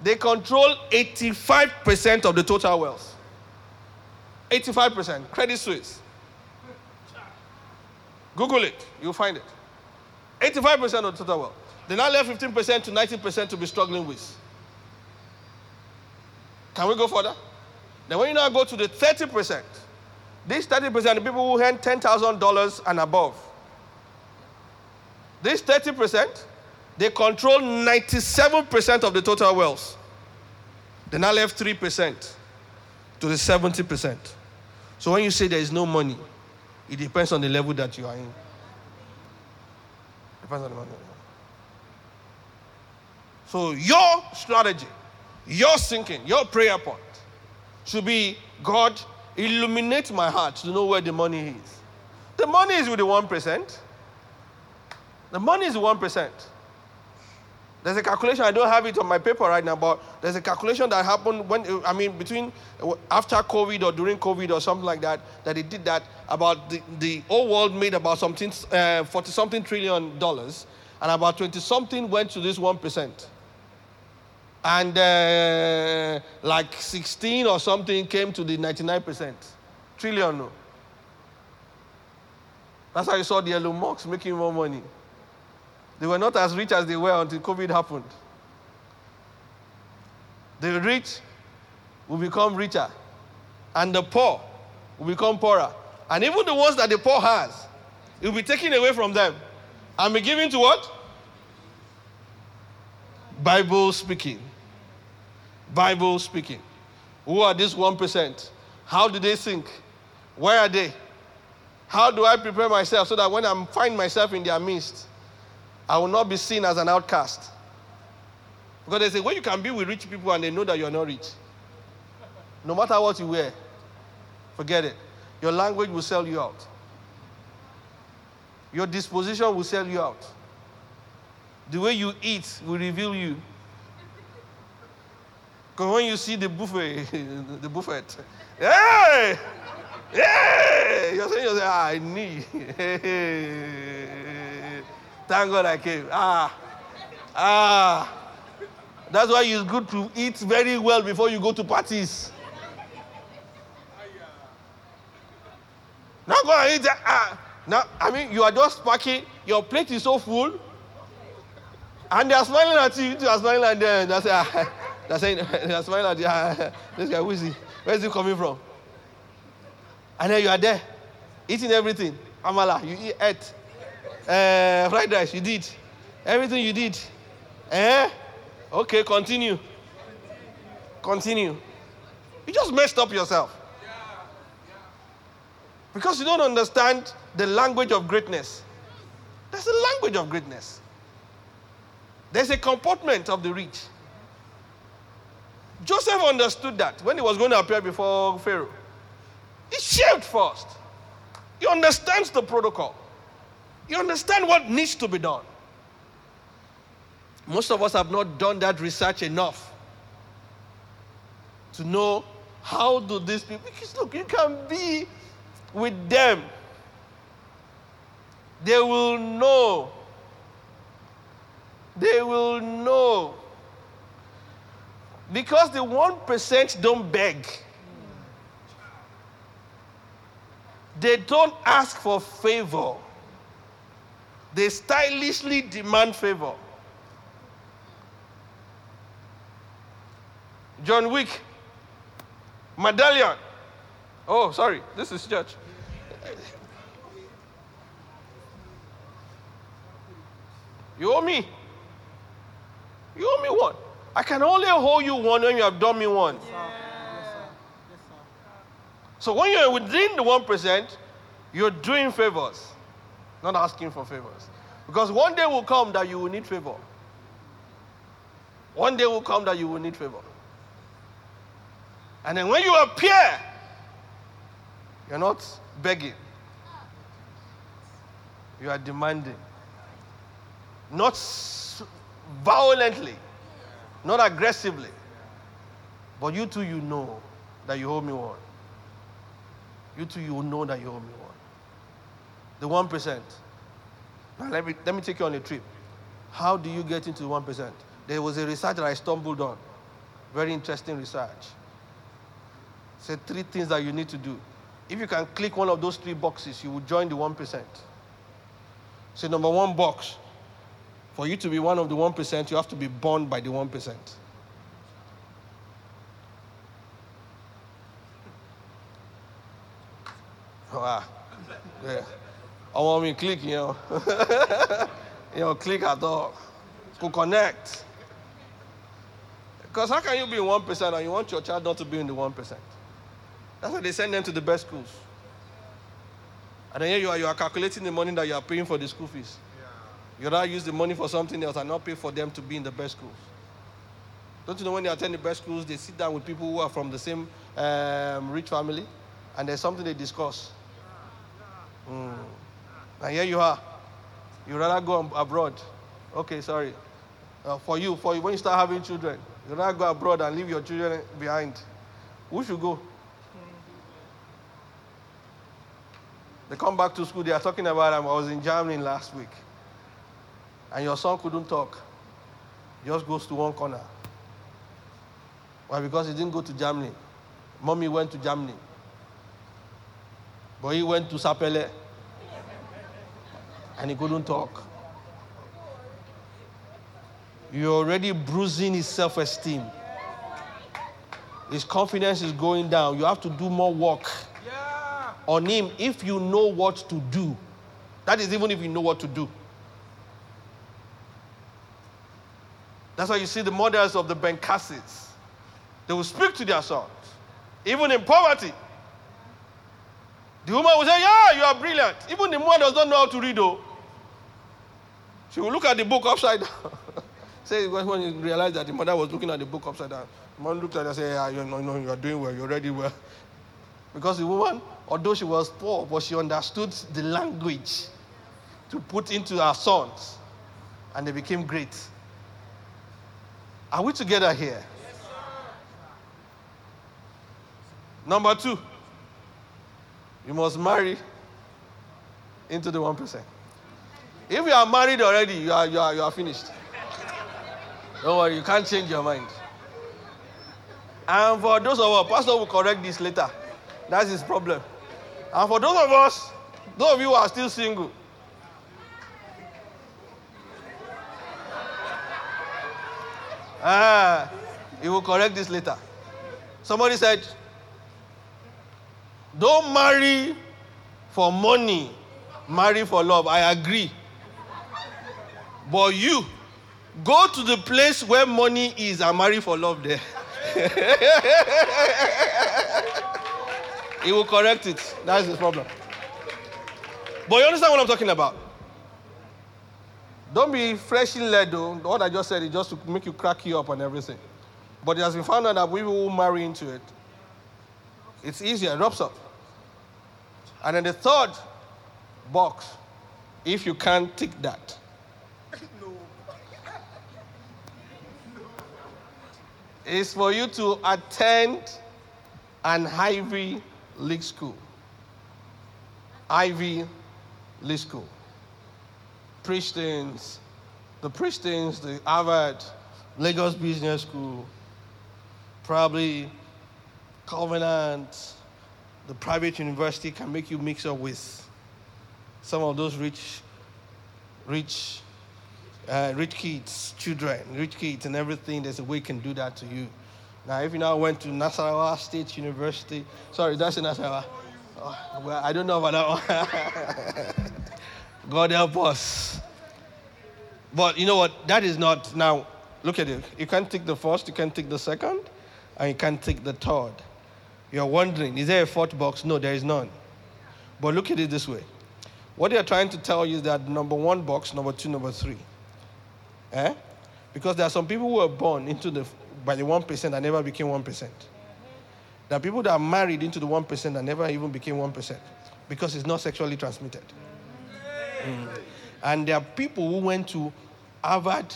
They control 85% of the total wealth. 85%. Credit Suisse. Google it, you'll find it. 85% of the total wealth. They now left 15% to 19% to be struggling with. Can we go further? Then when you now go to the 30%, these 30% are the people who earn $10,000 and above. These 30%, they control 97% of the total wealth. They now left 3% to the 70%. So when you say there is no money, it depends on the level that you are in. Depends on the money. So your strategy, your thinking, your prayer point should be God, illuminate my heart to know where the money is. The money is with the 1%. The money is 1%. There's a calculation, I don't have it on my paper right now, but there's a calculation that happened when, I mean, between after COVID or during COVID or something like that, that it did that about the, the whole world made about something, uh, 40 something trillion dollars, and about 20 something went to this 1%. And uh, like 16 or something came to the 99%. Trillion, no. That's how you saw the Elon Musk making more money. They were not as rich as they were until COVID happened. The rich will become richer, and the poor will become poorer. And even the ones that the poor has, it will be taken away from them and be given to what? Bible speaking. Bible speaking. Who are this 1%? How do they think? Where are they? How do I prepare myself so that when I find myself in their midst, I will not be seen as an outcast. Because they say, well, you can be with rich people and they know that you're not rich. No matter what you wear, forget it. Your language will sell you out. Your disposition will sell you out. The way you eat will reveal you. Because when you see the buffet, the buffet, hey, hey, you're saying, you're saying ah, I need. Thank God I came. Ah, ah. That's why it's good to eat very well before you go to parties. Now go and eat that. Ah. Now, I mean, you are just packing, your plate is so full, and they are smiling at you, you are smiling at them. That's, ah, they're saying, they're smiling at you. This guy, who is he? Where is he coming from? And then you are there, eating everything. Amala, you eat, uh, fried rice, you did. Everything you did. Eh? Okay, continue. Continue. You just messed up yourself. Because you don't understand the language of greatness. There's a language of greatness. There's a comportment of the rich. Joseph understood that when he was going to appear before Pharaoh. He shaved first. He understands the protocol. You understand what needs to be done. Most of us have not done that research enough to know how do these people because look you can be with them they will know they will know because the 1% don't beg they don't ask for favor they stylishly demand favor. John Wick, medallion. Oh, sorry, this is church. You owe me. You owe me one. I can only hold you one when you have done me one. So when you're within the 1%, you're doing favors not asking for favors. Because one day will come that you will need favor. One day will come that you will need favor. And then when you appear, you're not begging, you are demanding. Not violently, not aggressively, but you too, you know that you owe me one. You too, you know that you owe me one the 1%. Now, let me, let me take you on a trip. How do you get into the 1%? There was a research that I stumbled on. Very interesting research. Said three things that you need to do. If you can click one of those three boxes, you will join the 1%. So, number one box, for you to be one of the 1%, you have to be born by the 1%. Wow. Ah. Yeah. I want me to click, you know. you know, click at all. To connect. Because how can you be in 1% and you want your child not to be in the 1%? That's why they send them to the best schools. And then here you are, you are calculating the money that you are paying for the school fees. You rather use the money for something else and not pay for them to be in the best schools. Don't you know when they attend the best schools, they sit down with people who are from the same um, rich family, and there's something they discuss. Mm. And here you are. You'd rather go abroad. Okay, sorry. Uh, for you, for you, when you start having children, you rather go abroad and leave your children behind. Who should go? They come back to school, they are talking about them. I was in Germany last week. And your son couldn't talk. Just goes to one corner. Why? Because he didn't go to Germany. Mommy went to Germany. But he went to Sapele. And he couldn't talk. You're already bruising his self esteem. His confidence is going down. You have to do more work yeah. on him if you know what to do. That is even if you know what to do. That's why you see the mothers of the Ben Carsons. They will speak to their sons, even in poverty. The woman will say, Yeah, you are brilliant. Even the mother does not know how to read, though. She will look at the book upside down. Say when you realize that the mother was looking at the book upside down, the mom looked at her and said, Yeah, you know, no, you're doing well, you're ready well. Because the woman, although she was poor, but she understood the language to put into her sons, and they became great. Are we together here? Yes, Number two, you must marry into the 1%. If you are married already, you are, you are, you are finished. Don't worry, you can't change your mind. And for those of us, Pastor will correct this later. That's his problem. And for those of us, those of you who are still single, ah, he will correct this later. Somebody said, Don't marry for money, marry for love. I agree. But you, Go to the place where money is and marry for love there. he will correct it. That's his problem. But you understand what I'm talking about? Don't be freshly led though. What I just said is just to make you crack you up and everything. But it has been found out that people who marry into it, it's easier, it drops up. And then the third box, if you can't tick that, is for you to attend an Ivy League school. Ivy League school. Princetons, the Princetons, the Harvard, Lagos Business School, probably Covenant, the private university can make you mix up with some of those rich, rich uh, rich kids, children, rich kids, and everything. There's a way can do that to you. Now, if you now went to Nasarawa State University, sorry, that's in Nasarawa. Oh, well, I don't know about that one. God help us. But you know what? That is not now. Look at it. You can't take the first, you can't take the second, and you can't take the third. You're wondering, is there a fourth box? No, there is none. But look at it this way. What they're trying to tell you is that number one box, number two, number three. Eh? Because there are some people who were born into the by the one percent that never became one percent. There are people that are married into the one percent that never even became one percent because it's not sexually transmitted. Mm. And there are people who went to Harvard,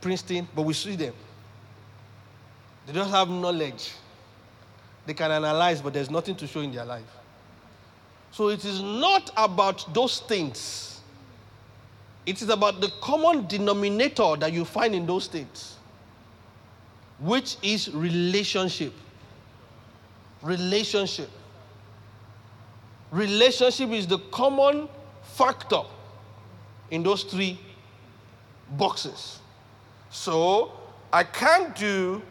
Princeton, but we see them. They don't have knowledge. They can analyze, but there's nothing to show in their life. So it is not about those things it is about the common denominator that you find in those states, which is relationship. Relationship. Relationship is the common factor in those three boxes. So I can't do,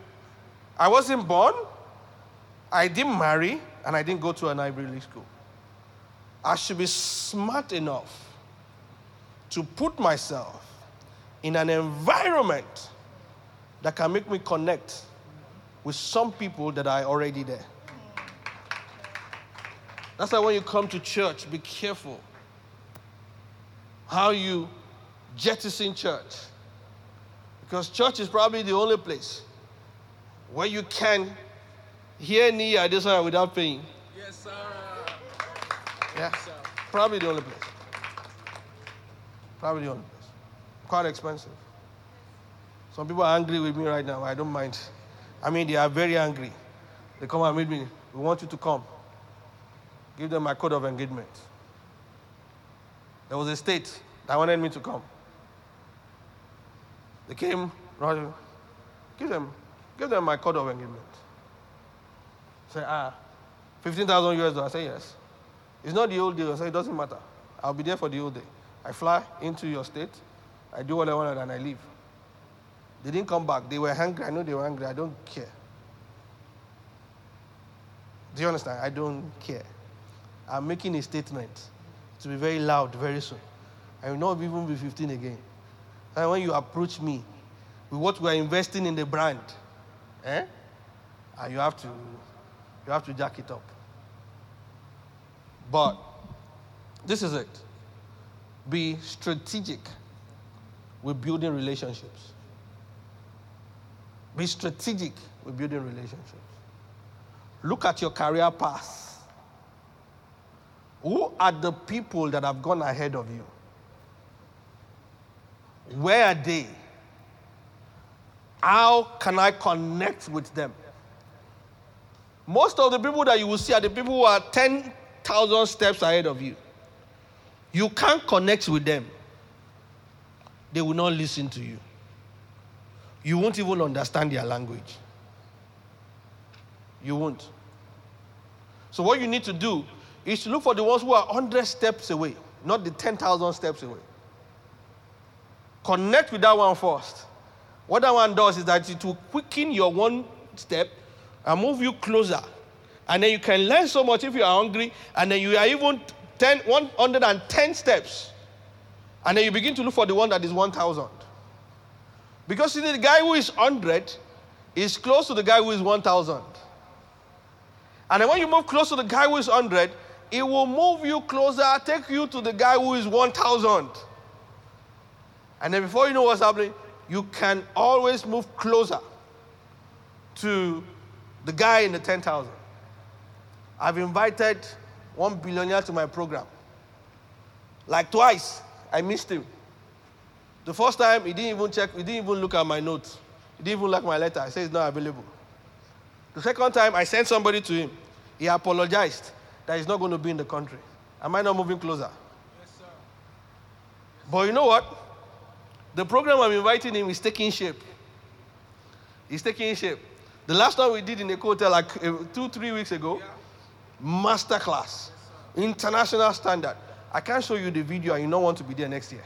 I wasn't born, I didn't marry, and I didn't go to an Ivy League school. I should be smart enough to put myself in an environment that can make me connect with some people that are already there. That's why when you come to church, be careful how you jettison church. Because church is probably the only place where you can hear Niyi this one without paying. Yes, sir. Yeah. sir Probably the only place. Probably the only place. Quite expensive. Some people are angry with me right now. I don't mind. I mean, they are very angry. They come and meet me. We want you to come. Give them my code of engagement. There was a state that wanted me to come. They came, Roger, give them, give them my code of engagement. Say, ah, 15,000 US dollars. I say, yes. It's not the old deal. I say, it doesn't matter. I'll be there for the old day. I fly into your state, I do what I want, and I leave. They didn't come back. They were hungry. I know they were hungry. I don't care. Do you understand? I don't care. I'm making a statement to be very loud very soon. I will not even be 15 again. And when you approach me with what we are investing in the brand, eh? And you have to you have to jack it up. But this is it. Be strategic with building relationships. Be strategic with building relationships. Look at your career path. Who are the people that have gone ahead of you? Where are they? How can I connect with them? Most of the people that you will see are the people who are 10,000 steps ahead of you. You can't connect with them, they will not listen to you. You won't even understand their language. You won't. So, what you need to do is should look for the ones who are 100 steps away, not the 10,000 steps away. Connect with that one first. What that one does is that it will quicken your one step and move you closer. And then you can learn so much if you are hungry, and then you are even 10, 110 steps. And then you begin to look for the one that is 1,000. Because see, the guy who is 100 is close to the guy who is 1,000. And then when you move close to the guy who is 100, it will move you closer, take you to the guy who is 1,000. And then before you know what's happening, you can always move closer to the guy in the 10,000. I've invited one billionaire to my program. Like twice, I missed him. The first time, he didn't even check, he didn't even look at my notes. He didn't even like my letter. I said it's not available. The second time, I sent somebody to him. He apologized that he's not going to be in the country. Am I not moving closer? Yes, sir. But you know what? The program I'm inviting him is taking shape. He's taking shape. The last one we did in a hotel like uh, two, three weeks ago, master class, international standard. I can't show you the video and you don't want to be there next year.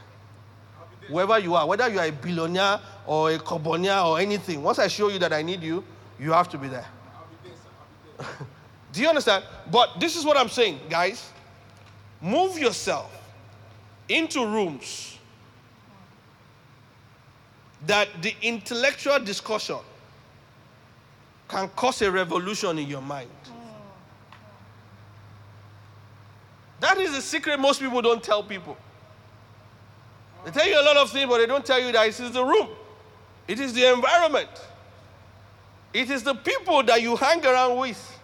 Wherever you are, whether you are a billionaire or a carbonier or anything, once I show you that I need you, you have to be there. I'll be there, sir. I'll be there. Do you understand? But this is what I'm saying, guys. Move yourself into rooms that the intellectual discussion can cause a revolution in your mind. Oh, oh. That is the secret most people don't tell people. They tell you a lot of things, but they don't tell you that it is the room, it is the environment, it is the people that you hang around with.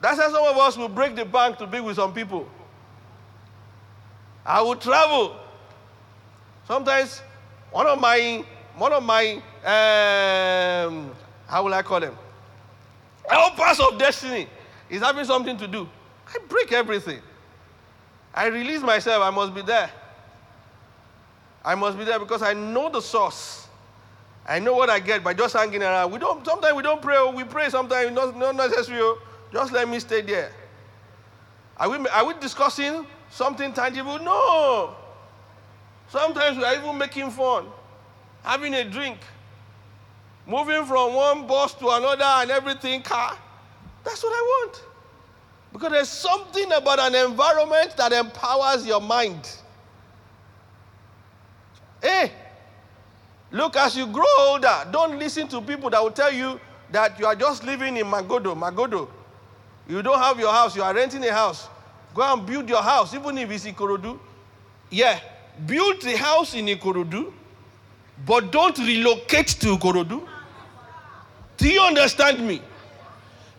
That's how some of us will break the bank to be with some people. I will travel. Sometimes one of my one of my um, how will I call them? Helpers of destiny is having something to do. I break everything. I release myself. I must be there. I must be there because I know the source. I know what I get by just hanging around. We don't. Sometimes we don't pray. We pray. Sometimes not, not necessary. Just let me stay there. Are we, are we discussing something tangible? No. Sometimes we are even making fun, having a drink, moving from one bus to another and everything car. That's what I want. Because there's something about an environment that empowers your mind. Hey, look, as you grow older, don't listen to people that will tell you that you are just living in Magodo, Magodo. You don't have your house, you are renting a house. Go and build your house, even if it's Ikorodu. Yeah, build the house in Ikorodu, but don't relocate to Ikorodu. Do you understand me?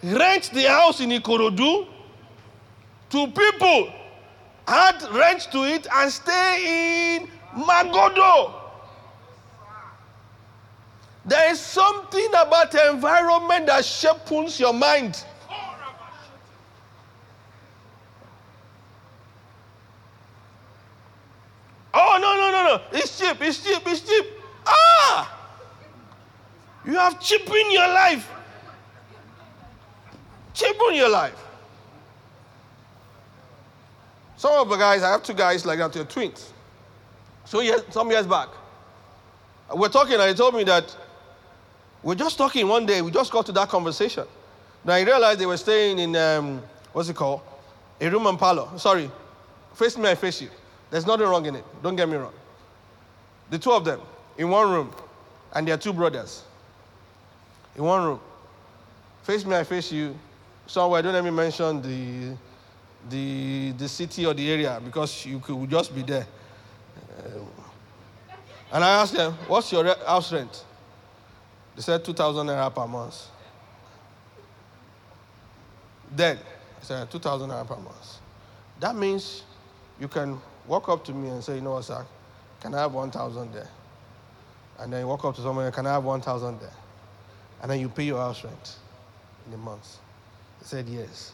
Rent the house in Ikorodu to people, add rent to it, and stay in Magodo. There is something about the environment that shapes your mind. Oh, no, no, no, no. It's cheap, it's cheap, it's cheap. Ah! You have cheapened your life. Cheapened your life. Some of the guys, I have two guys like that, they're twins. So years, some years back, we're talking, and he told me that we're just talking one day, we just got to that conversation. Now I realized they were staying in, um, what's it called? A room and parlor. Sorry, face me, I face you. There's nothing wrong in it. Don't get me wrong. The two of them in one room, and their two brothers in one room. Face me, I face you. Somewhere, don't let me mention the, the, the city or the area because you could just be there. Um, and I asked them, What's your house rent? They said 2,000 naira per month. Then, I said 2,000 naira per month. That means you can walk up to me and say, You know what, sir? Can I have 1,000 there? And then you walk up to someone, Can I have 1,000 there? And then you pay your house rent in a month. They said, Yes.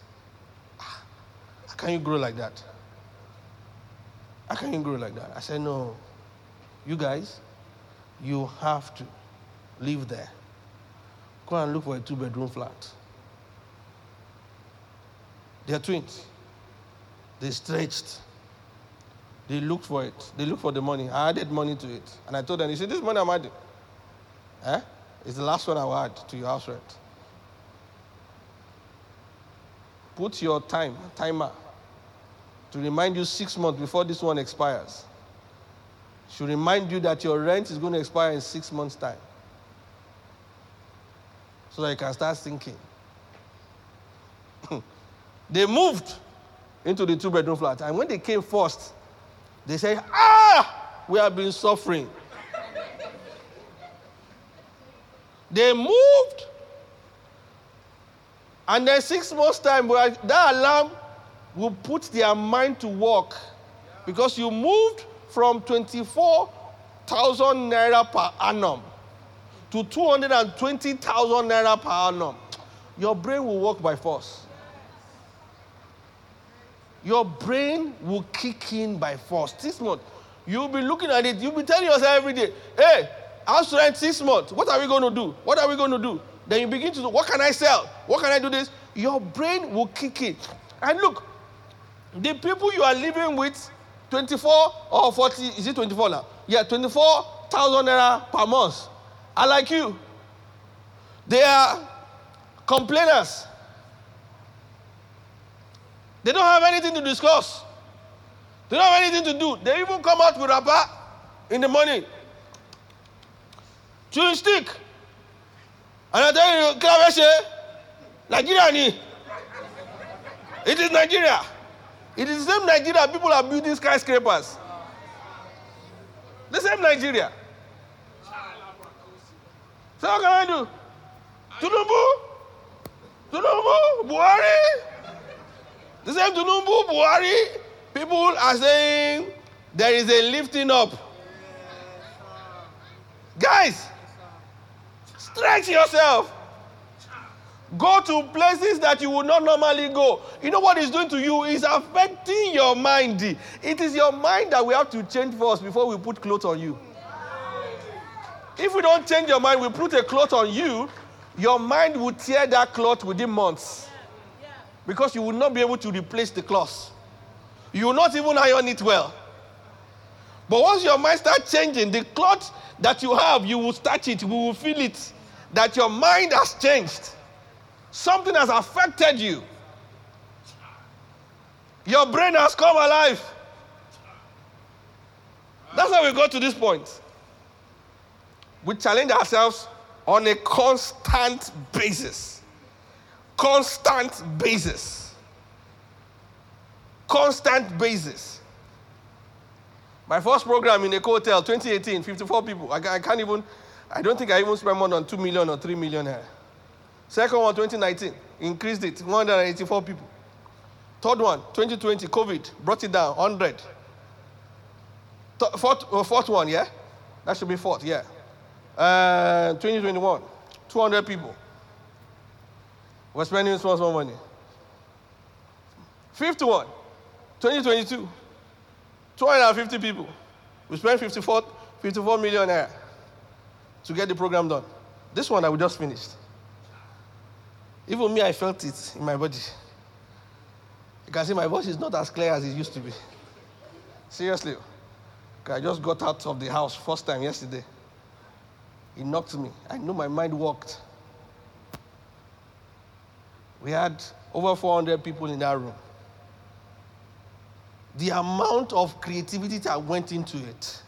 Ah, How can you grow like that? How can you grow like that? I said, No. You guys, you have to live there. Go and look for a two bedroom flat. They're twins. They stretched. They looked for it. They looked for the money. I added money to it. And I told them, you see, this money I'm adding. Eh? It's the last one I will add to your house rent. Put your time, timer, to remind you six months before this one expires. Should remind you that your rent is going to expire in six months' time. So that you can start thinking. they moved into the two bedroom flat. And when they came first, they say, Ah, we have been suffering. they moved. And then six months' time, that alarm will put their mind to work. Because you moved from 24,000 naira per annum to 220,000 naira per annum. Your brain will work by force. Your brain will kick in by force. Six months. You'll be looking at it, you'll be telling yourself every day, hey, house rent six months. What are we going to do? What are we going to do? Then you begin to do, what can I sell? What can I do this? Your brain will kick in. And look, the people you are living with, 24 or 40, is it 24 now? Yeah, 24,000 naira per month I like you. They are complainers. They don't have anything to discuss. They don't have anything to do. They even come out with rapper in the morning. Chewing stick. And I tell you, Klaveshe, Nigeria ni. It is Nigeria. It is the same Nigeria people are building skyscrapers. The same Nigeria. So what can I do? Tinubu? Tinubu? Buhari? The same Tinubu, Buhari, people are saying there is a lifting up. Guys, stretch yourself. Go to places that you would not normally go. You know what it's doing to you? It's affecting your mind. It is your mind that we have to change first before we put clothes on you. If we don't change your mind, we put a cloth on you, your mind will tear that cloth within months. Because you will not be able to replace the cloth. You will not even iron it well. But once your mind starts changing, the cloth that you have, you will touch it, you will feel it. That your mind has changed. Something has affected you. Your brain has come alive. That's how we got to this point. We challenge ourselves on a constant basis. Constant basis. Constant basis. My first program in a hotel, 2018, 54 people. I, can't even, I don't think I even spent more than 2 million or 3 million here. Second one, 2019, increased it, 184 people. Third one, 2020, COVID, brought it down, 100. Th- fourth, uh, fourth one, yeah? That should be fourth, yeah. Uh, 2021, 200 people. We're spending small, small money. Fifth one, 2022, 250 people. We spent 54, 54 million naira to get the program done. This one I we just finished. Even me, I felt it in my body. You can see my voice is not as clear as it used to be. Seriously. I just got out of the house first time yesterday. He knocked me. I knew my mind worked. We had over 400 people in that room. The amount of creativity that went into it.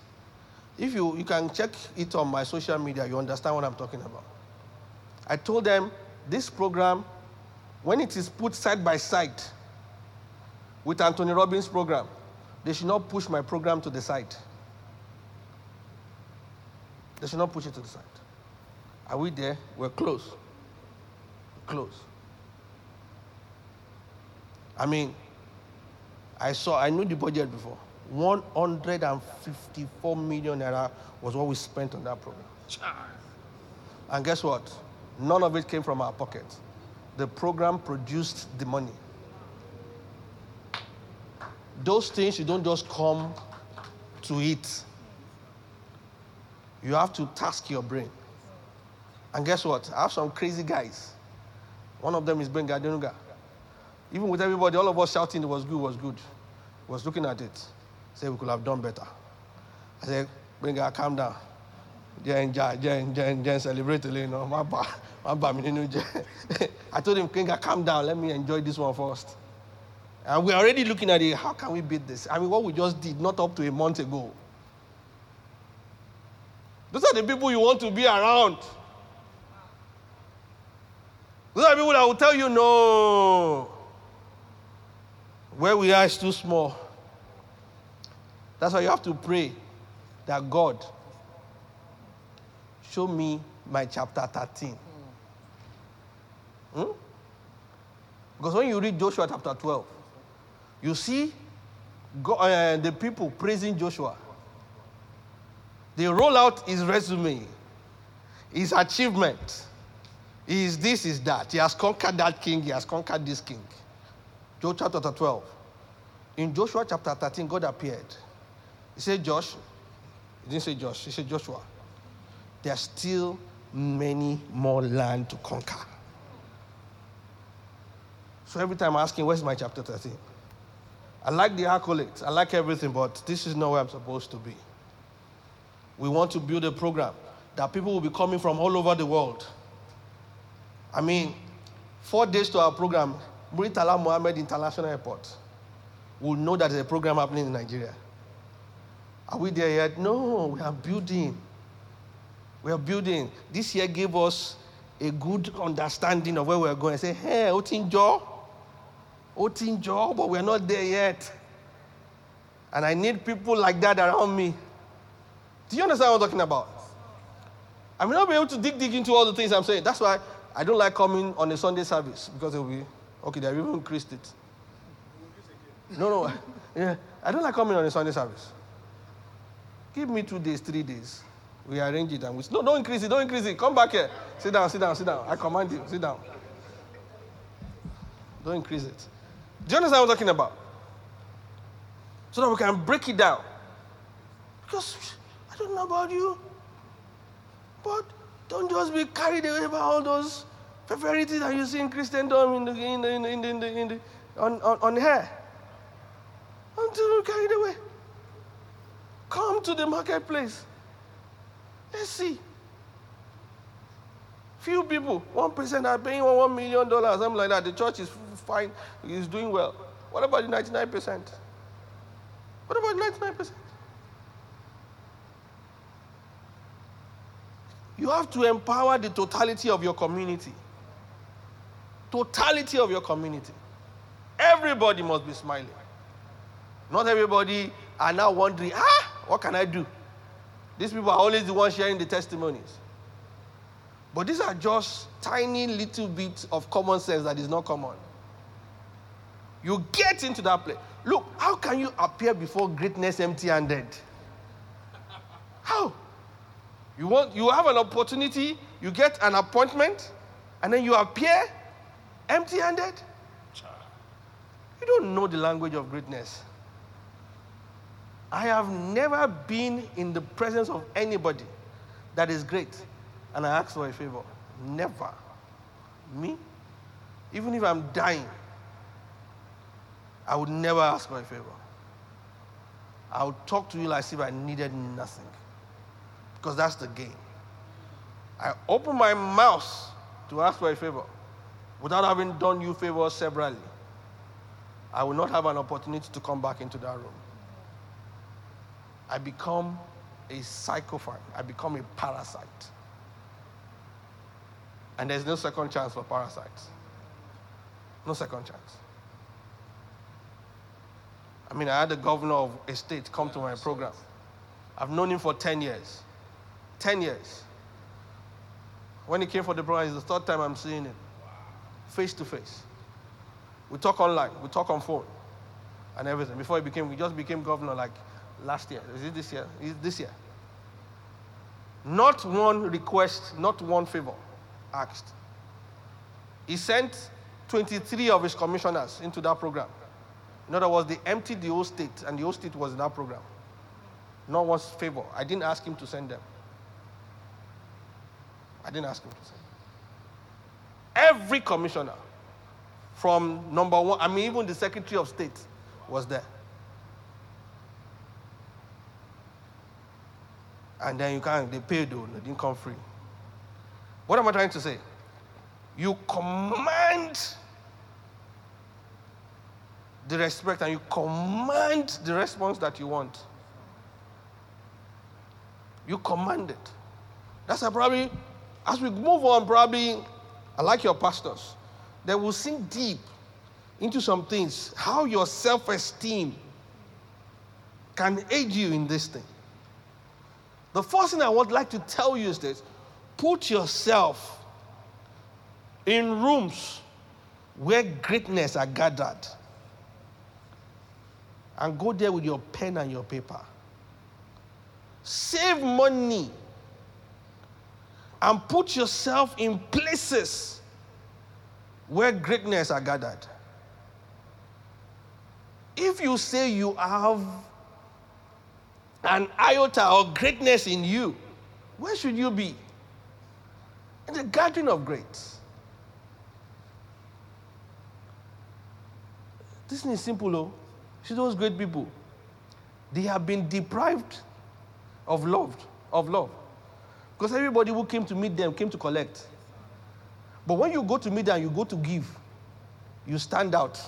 If you, you can check it on my social media, you understand what I'm talking about. I told them this program, when it is put side by side with Anthony Robbins' program, they should not push my program to the side. They should not push it to the side. Are we there? We're close. Close. I mean, I saw, I knew the budget before. 154 million naira was what we spent on that program. And guess what? None of it came from our pocket. The program produced the money. Those things you don't just come to eat. You have to task your brain. And guess what? I have some crazy guys. One of them is Benga Adenuga. Even with everybody, all of us shouting it was good, was good. Was looking at it. Said we could have done better. I said, Benga, calm down. Jen, Jen, Jen, Jen, celebrate, you know. My ba, my ba, I told him, Benga, calm down. Let me enjoy this one first. And we're already looking at it. How can we beat this? I mean, what we just did, not up to a month ago. Those are the people you want to be around. Those are people that will tell you, no, where we are is too small. That's why you have to pray that God show me my chapter 13. Hmm? Because when you read Joshua chapter 12, you see God, uh, the people praising Joshua. They roll out his resume, his achievement. He is this, is that. He has conquered that king, he has conquered this king. Joshua chapter 12. In Joshua chapter 13, God appeared. He said, Josh, he didn't say Josh, he said Joshua. There are still many more land to conquer. So every time I'm asking, where's my chapter 13? I like the accolades, I like everything, but this is not where I'm supposed to be. We want to build a program that people will be coming from all over the world. I mean, four days to our program, Muritala Muhammed International Airport will know that there's a program happening in Nigeria. Are we there yet? No, we are building. We are building. This year gave us a good understanding of where we're going. I say, hey, Otinjo, Otinjo, but we're not there yet. And I need people like that around me. Do you understand what I'm talking about? I may not be able to dig dig into all the things I'm saying. That's why I don't like coming on a Sunday service because it will be okay. They've even increased it. No, no, yeah, I don't like coming on a Sunday service. Give me two days, three days. We arrange it and we no, don't increase it, don't increase it. Come back here. Sit down, sit down, sit down. I command you, sit down. Don't increase it. Do you understand what I'm talking about? So that we can break it down. Because I don't know about you, but don't just be carried away by all those favorites that you see in Christendom in the, in the, in the, in the, in the, the on, on, on here. Until carried away. Come to the marketplace. Let's see. Few people, one percent are paying one, million dollars, something like that. The church is fine, is doing well. What about the 99%? What about the 99%? You have to empower the totality of your community. Totality of your community. Everybody must be smiling. Not everybody are now wondering, ah, What can I do? These people are always the ones sharing the testimonies. But these are just tiny little bits of common sense that is not common. You get into that place. Look, how can you appear before greatness empty handed? How? You want you have an opportunity, you get an appointment, and then you appear empty handed? You don't know the language of greatness. I have never been in the presence of anybody that is great and I ask for a favor. Never. Me? Even if I'm dying, I would never ask for a favor. I would talk to you like if I needed nothing. Because that's the game. I open my mouth to ask for a favor without having done you favors severally. I will not have an opportunity to come back into that room. I become a sycophant. I become a parasite. And there's no second chance for parasites. No second chance. I mean, I had the governor of a state come to my program. I've known him for 10 years. 10 years. When he came for the program, it's the third time I'm seeing him. Face to face. We talk online, we talk on phone, and everything. Before he became, he just became governor like last year. Is it this year? Is it this year? Not one request, not one favor asked. He sent 23 of his commissioners into that program. In other words, they emptied the whole state, and the whole state was in that program. Not one favor. I didn't ask him to send them. I didn't ask him to send. Every commissioner, from number one, I mean, even the Secretary of State was there. And then you can't, they paid though, they didn't come free. What am I trying to say? You command the respect and you command the response that you want. You command it. That's why probably, as we move on, probably, I like your pastors, they will sink deep into some things, how your self esteem can aid you in this thing. The first thing I would like to tell you is this put yourself in rooms where greatness are gathered and go there with your pen and your paper. Save money and put yourself in places where greatness are gathered. If you say you have an iota of greatness in you, where should you be? In the gathering of greats. This is simple, though. See those great people? They have been deprived of love, of love. Because everybody who came to meet them came to collect. But when you go to meet them, you go to give, you stand out.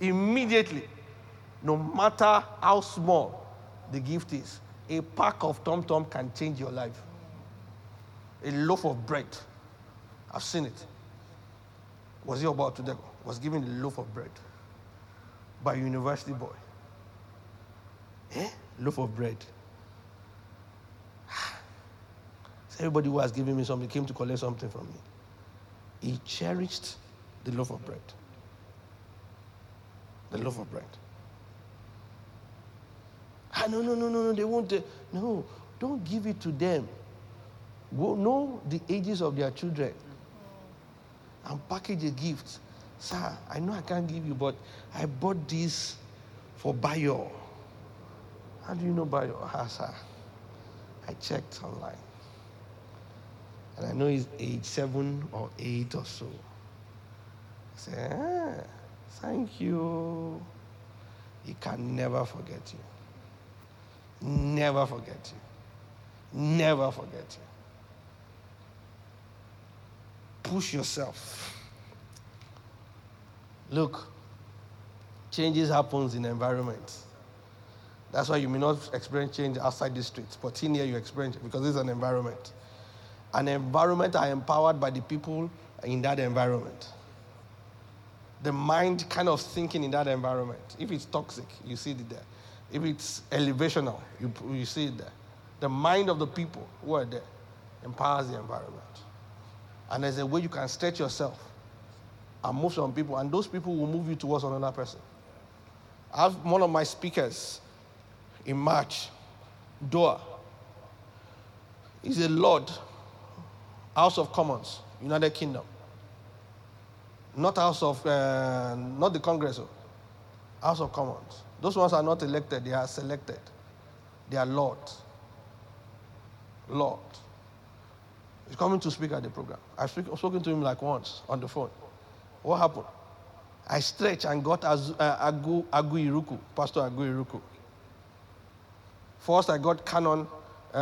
Immediately, no matter how small the gift is, a pack of Tom Tom can change your life. A loaf of bread. I've seen it. Was he about today? Was given a loaf of bread by a university boy. Eh? Loaf of bread. So everybody who has given me something came to collect something from me. He cherished the loaf of bread. The loaf of bread. Ah, no, no, no, no, no, they won't. uh, no, don't give it to them. Go know the ages of their children and package a gift. Sir, I know I can't give you, but I bought this for Bayo. How do you know Bayo? Ah, sir. I checked online. And I know he's age seven or eight or so. I said, ah, thank you. He can never forget you. Never forget you. Never forget you. Push yourself. Look, changes happens in environments. That's why you may not experience change outside the streets, but in here you experience it because it's an environment. An environment are empowered by the people in that environment. The mind kind of thinking in that environment. If it's toxic, you see it there. If it's elevational, you, you see it there. The mind of the people who are there empowers the environment. And there's a way you can stretch yourself and move some people, and those people will move you towards another person. I have one of my speakers in March, Doha. He's a Lord, House of Commons, United Kingdom. Not House of, uh, not the Congress, oh. House of Commons. Those ones are not elected, they are selected. They are Lord. Lord. He's coming to speak at the program. I've speak, spoken to him like once on the phone. What happened? I stretched and got Az, uh, Agu, Agu Irukwu, Pastor Agu Irukwu. First, I got Canon uh,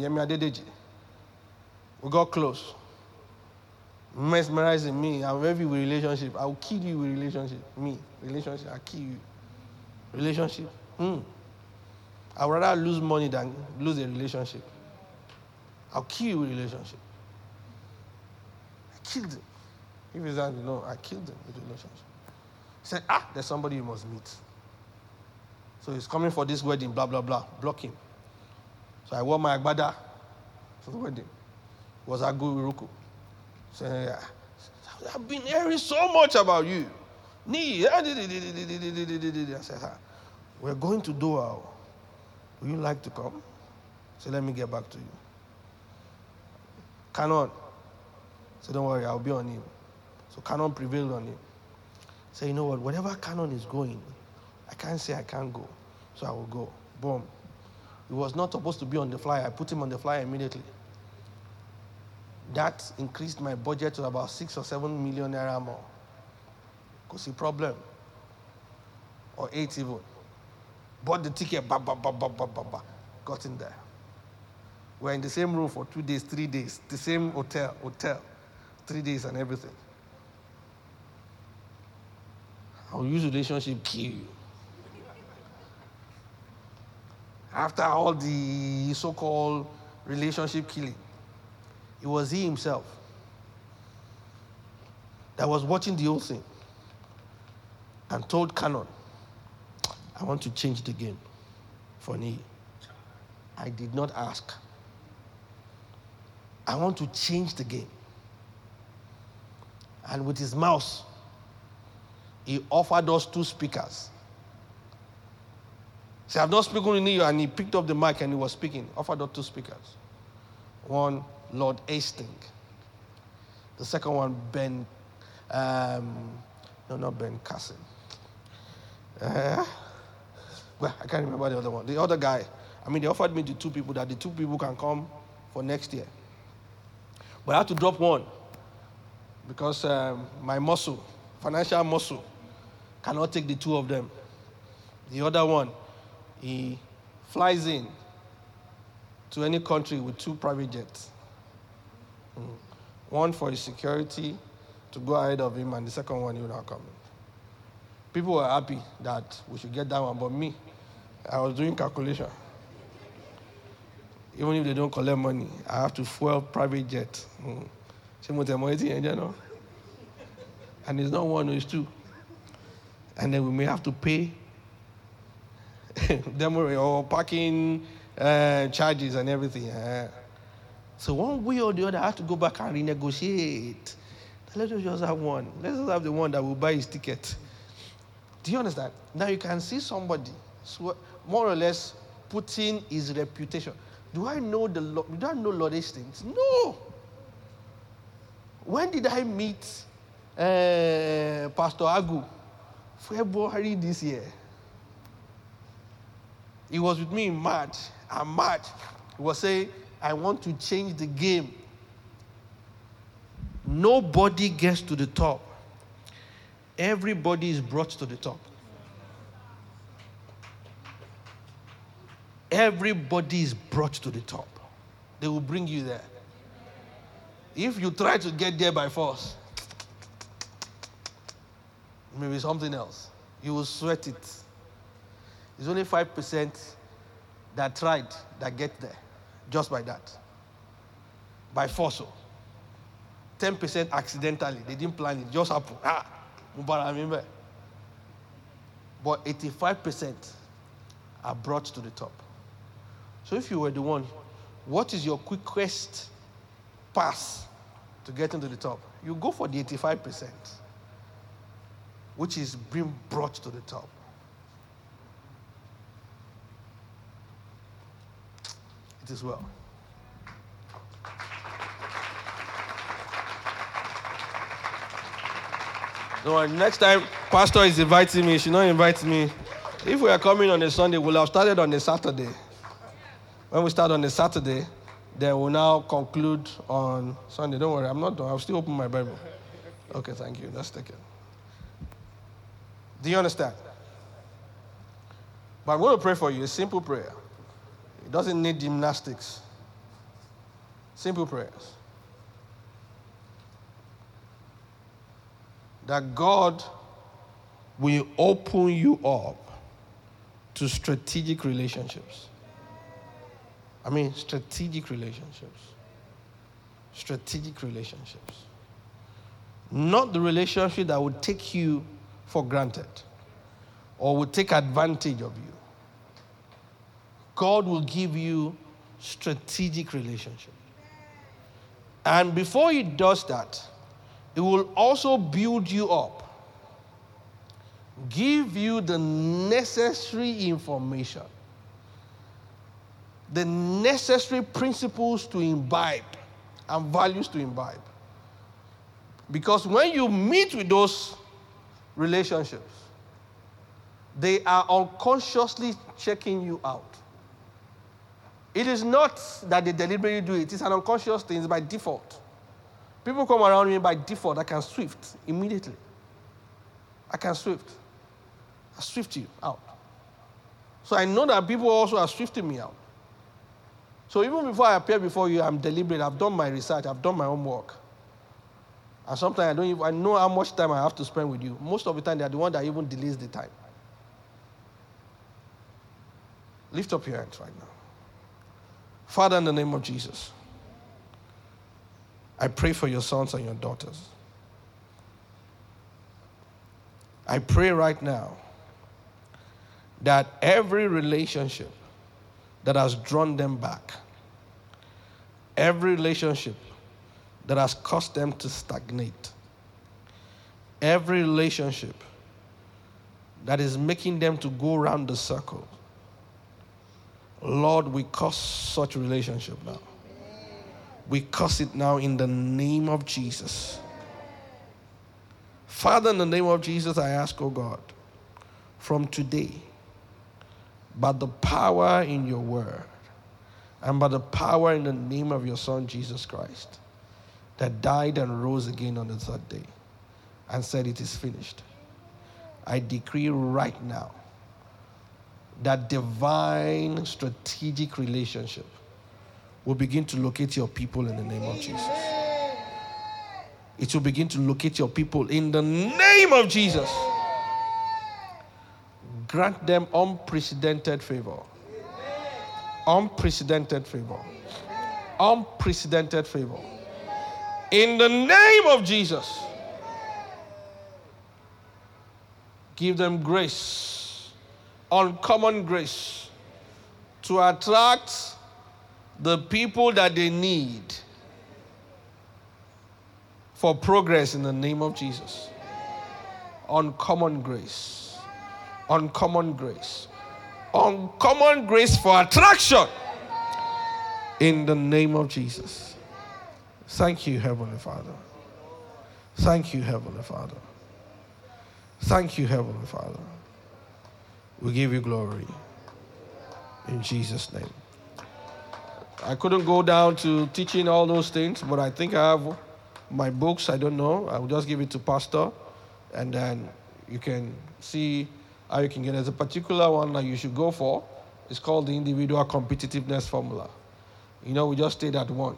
Yemi Adedeji. We got close. Mesmerizing me. I'm heavy with relationship. I'll kill you with relationship. Me, relationship, I'll kill you. Relationship. Hmm. I'd rather lose money than lose a relationship. I'll kill you with relationship. I killed him. If he's that, you know, I killed him with relationship. He said, ah, there's somebody you must meet. So he's coming for this wedding, blah, blah, blah. Block him. So I wore my agbada for the wedding. Was Agu Irukwu. Saying, I've been hearing so much about you. I said, ah, we're going to Doha. Would you like to come? So let me get back to you. Canon. So don't worry, I'll be on him. So Canon prevailed on him. Say, you know what, wherever Canon is going, I can't say I can't go. So I will go. Boom. He was not supposed to be on the flyer. I put him on the flyer immediately. That increased my budget to about six or seven million naira more. Because the problem. Or eight even. Bought the ticket, ba, ba, ba, ba, ba, ba, ba. got in there. We're in the same room for two days, three days, the same hotel, hotel, three days and everything. I'll use relationship kill you. After all the so-called relationship killing, it was he himself that was watching the whole thing and told Canon, I want to change the game for me. I did not ask. I want to change the game. And with his mouth, he offered us two speakers. See, I've not spoken in you, and he picked up the mic and he was speaking. Offered us two speakers. One, Lord Hastings. The second one, Ben, um, no, not Ben Cassin. Uh, well, I can't remember the other one. The other guy, I mean, they offered me the two people that the two people can come for next year. But I had to drop one because um, my muscle, financial muscle, cannot take the two of them. The other one, he flies in to any country with two private jets. Mm. One for his security to go ahead of him, and the second one, will not come. People were happy that we should get that one, but me, I was doing calculation. Even if they don't collect money, I have to fuel private jet. Mm. And it's not one, it's two. And then we may have to pay them or parking uh, charges and everything. Uh, so one way or the other, I have to go back and renegotiate. Let us just have one. Let's just have the one that will buy his ticket. Do you understand? Now you can see somebody more or less putting his reputation. Do I know the Lord? Do I know Lord Hastings? No. When did I meet uh, Pastor Agu? February this year. He was with me in March. And March, he was saying, I want to change the game. Nobody gets to the top. Everybody is brought to the top. Everybody is brought to the top. They will bring you there. If you try to get there by force, maybe something else, you will sweat it. It's only 5% that tried that get there just by that. By force. 10% accidentally. They didn't plan it, just happened. Ah, Mubarak, remember. But 85% are brought to the top. So if you were the one, what is your quickest pass to get into the top? You go for the 85%, which is being brought to the top. Is well. No, next time pastor is inviting me, she not invite me. If we are coming on a Sunday, we'll have started on a Saturday. When we start on a Saturday, then we'll now conclude on Sunday. Don't worry, I'm not done. I'll still open my Bible. Okay, thank you. Let's take it. Do you understand? But I'm going to pray for you. A simple prayer. It doesn't need gymnastics. Simple prayers. That God will open you up to strategic relationships. I mean, strategic relationships. Strategic relationships. Not the relationship that would take you for granted or would take advantage of you. God will give you strategic relationship. And before he does that, it will also build you up, give you the necessary information, the necessary principles to imbibe and values to imbibe. Because when you meet with those relationships, they are unconsciously checking you out. It is not that they deliberately do it, it's an unconscious thing, it's by default. People come around me by default, I can swift immediately. I can swift. I swift you out. So I know that people also are swifting me out. So even before I appear before you, I'm deliberate. I've done my research, I've done my homework. And sometimes I don't even I know how much time I have to spend with you. Most of the time, they are the one that even delays the time. Lift up your hands right now. Father, in the name of Jesus, I pray for your sons and your daughters. I pray right now that every relationship that has drawn them back, every relationship that has caused them to stagnate, every relationship that is making them to go around the circle, Lord, we curse such relationship now. We curse it now in the name of Jesus. Father, in the name of Jesus, I ask, oh God, from today, by the power in your word and by the power in the name of your Son, Jesus Christ, that died and rose again on the third day and said, It is finished. I decree right now that divine strategic relationship will begin to locate your people in the name of Jesus. It will begin to locate your people in the name of Jesus. Grant them unprecedented favor. Unprecedented favor. Unprecedented favor. In the name of Jesus. Give them grace, uncommon grace, to attract the people that they need for progress in the name of Jesus. Uncommon grace. Uncommon grace. Uncommon grace for attraction in the name of Jesus. Thank you, Heavenly Father. Thank you, Heavenly Father. Thank you, Heavenly Father. We give you glory. In Jesus' name. I couldn't go down to teaching all those things, but I think I have my books. I don't know. I will just give it to Pastor, and then you can see how you can get. There's a particular one that you should go for. It's called the Individual Competitiveness Formula. You know, we just stayed at one.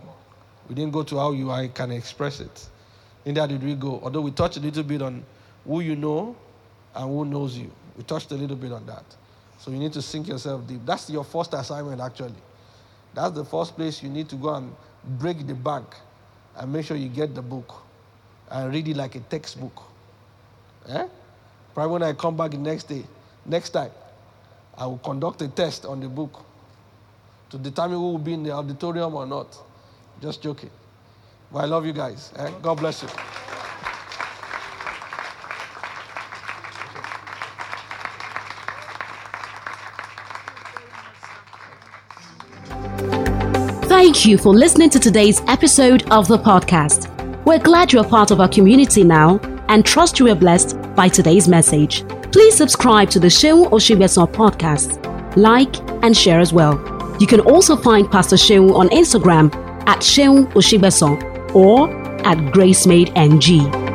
We didn't go to how you I can express it. Neither did we go. Although we touched a little bit on who you know and who knows you. We touched a little bit on that. So you need to sink yourself deep. That's your first assignment, actually. That's the first place you need to go and break the bank and make sure you get the book and read it like a textbook. Eh? Probably when I come back the next day, next time, I will conduct a test on the book to determine who will be in the auditorium or not. Just joking. But I love you guys. Eh? God bless you. Thank you for listening to today's episode of the podcast. We're glad you're part of our community now and trust you were blessed by today's message. Please subscribe to the Sheun Oshibeson podcast, like, and share as well. You can also find Pastor Sheun on Instagram at Sheun Oshibeson or at GraceMadeNG.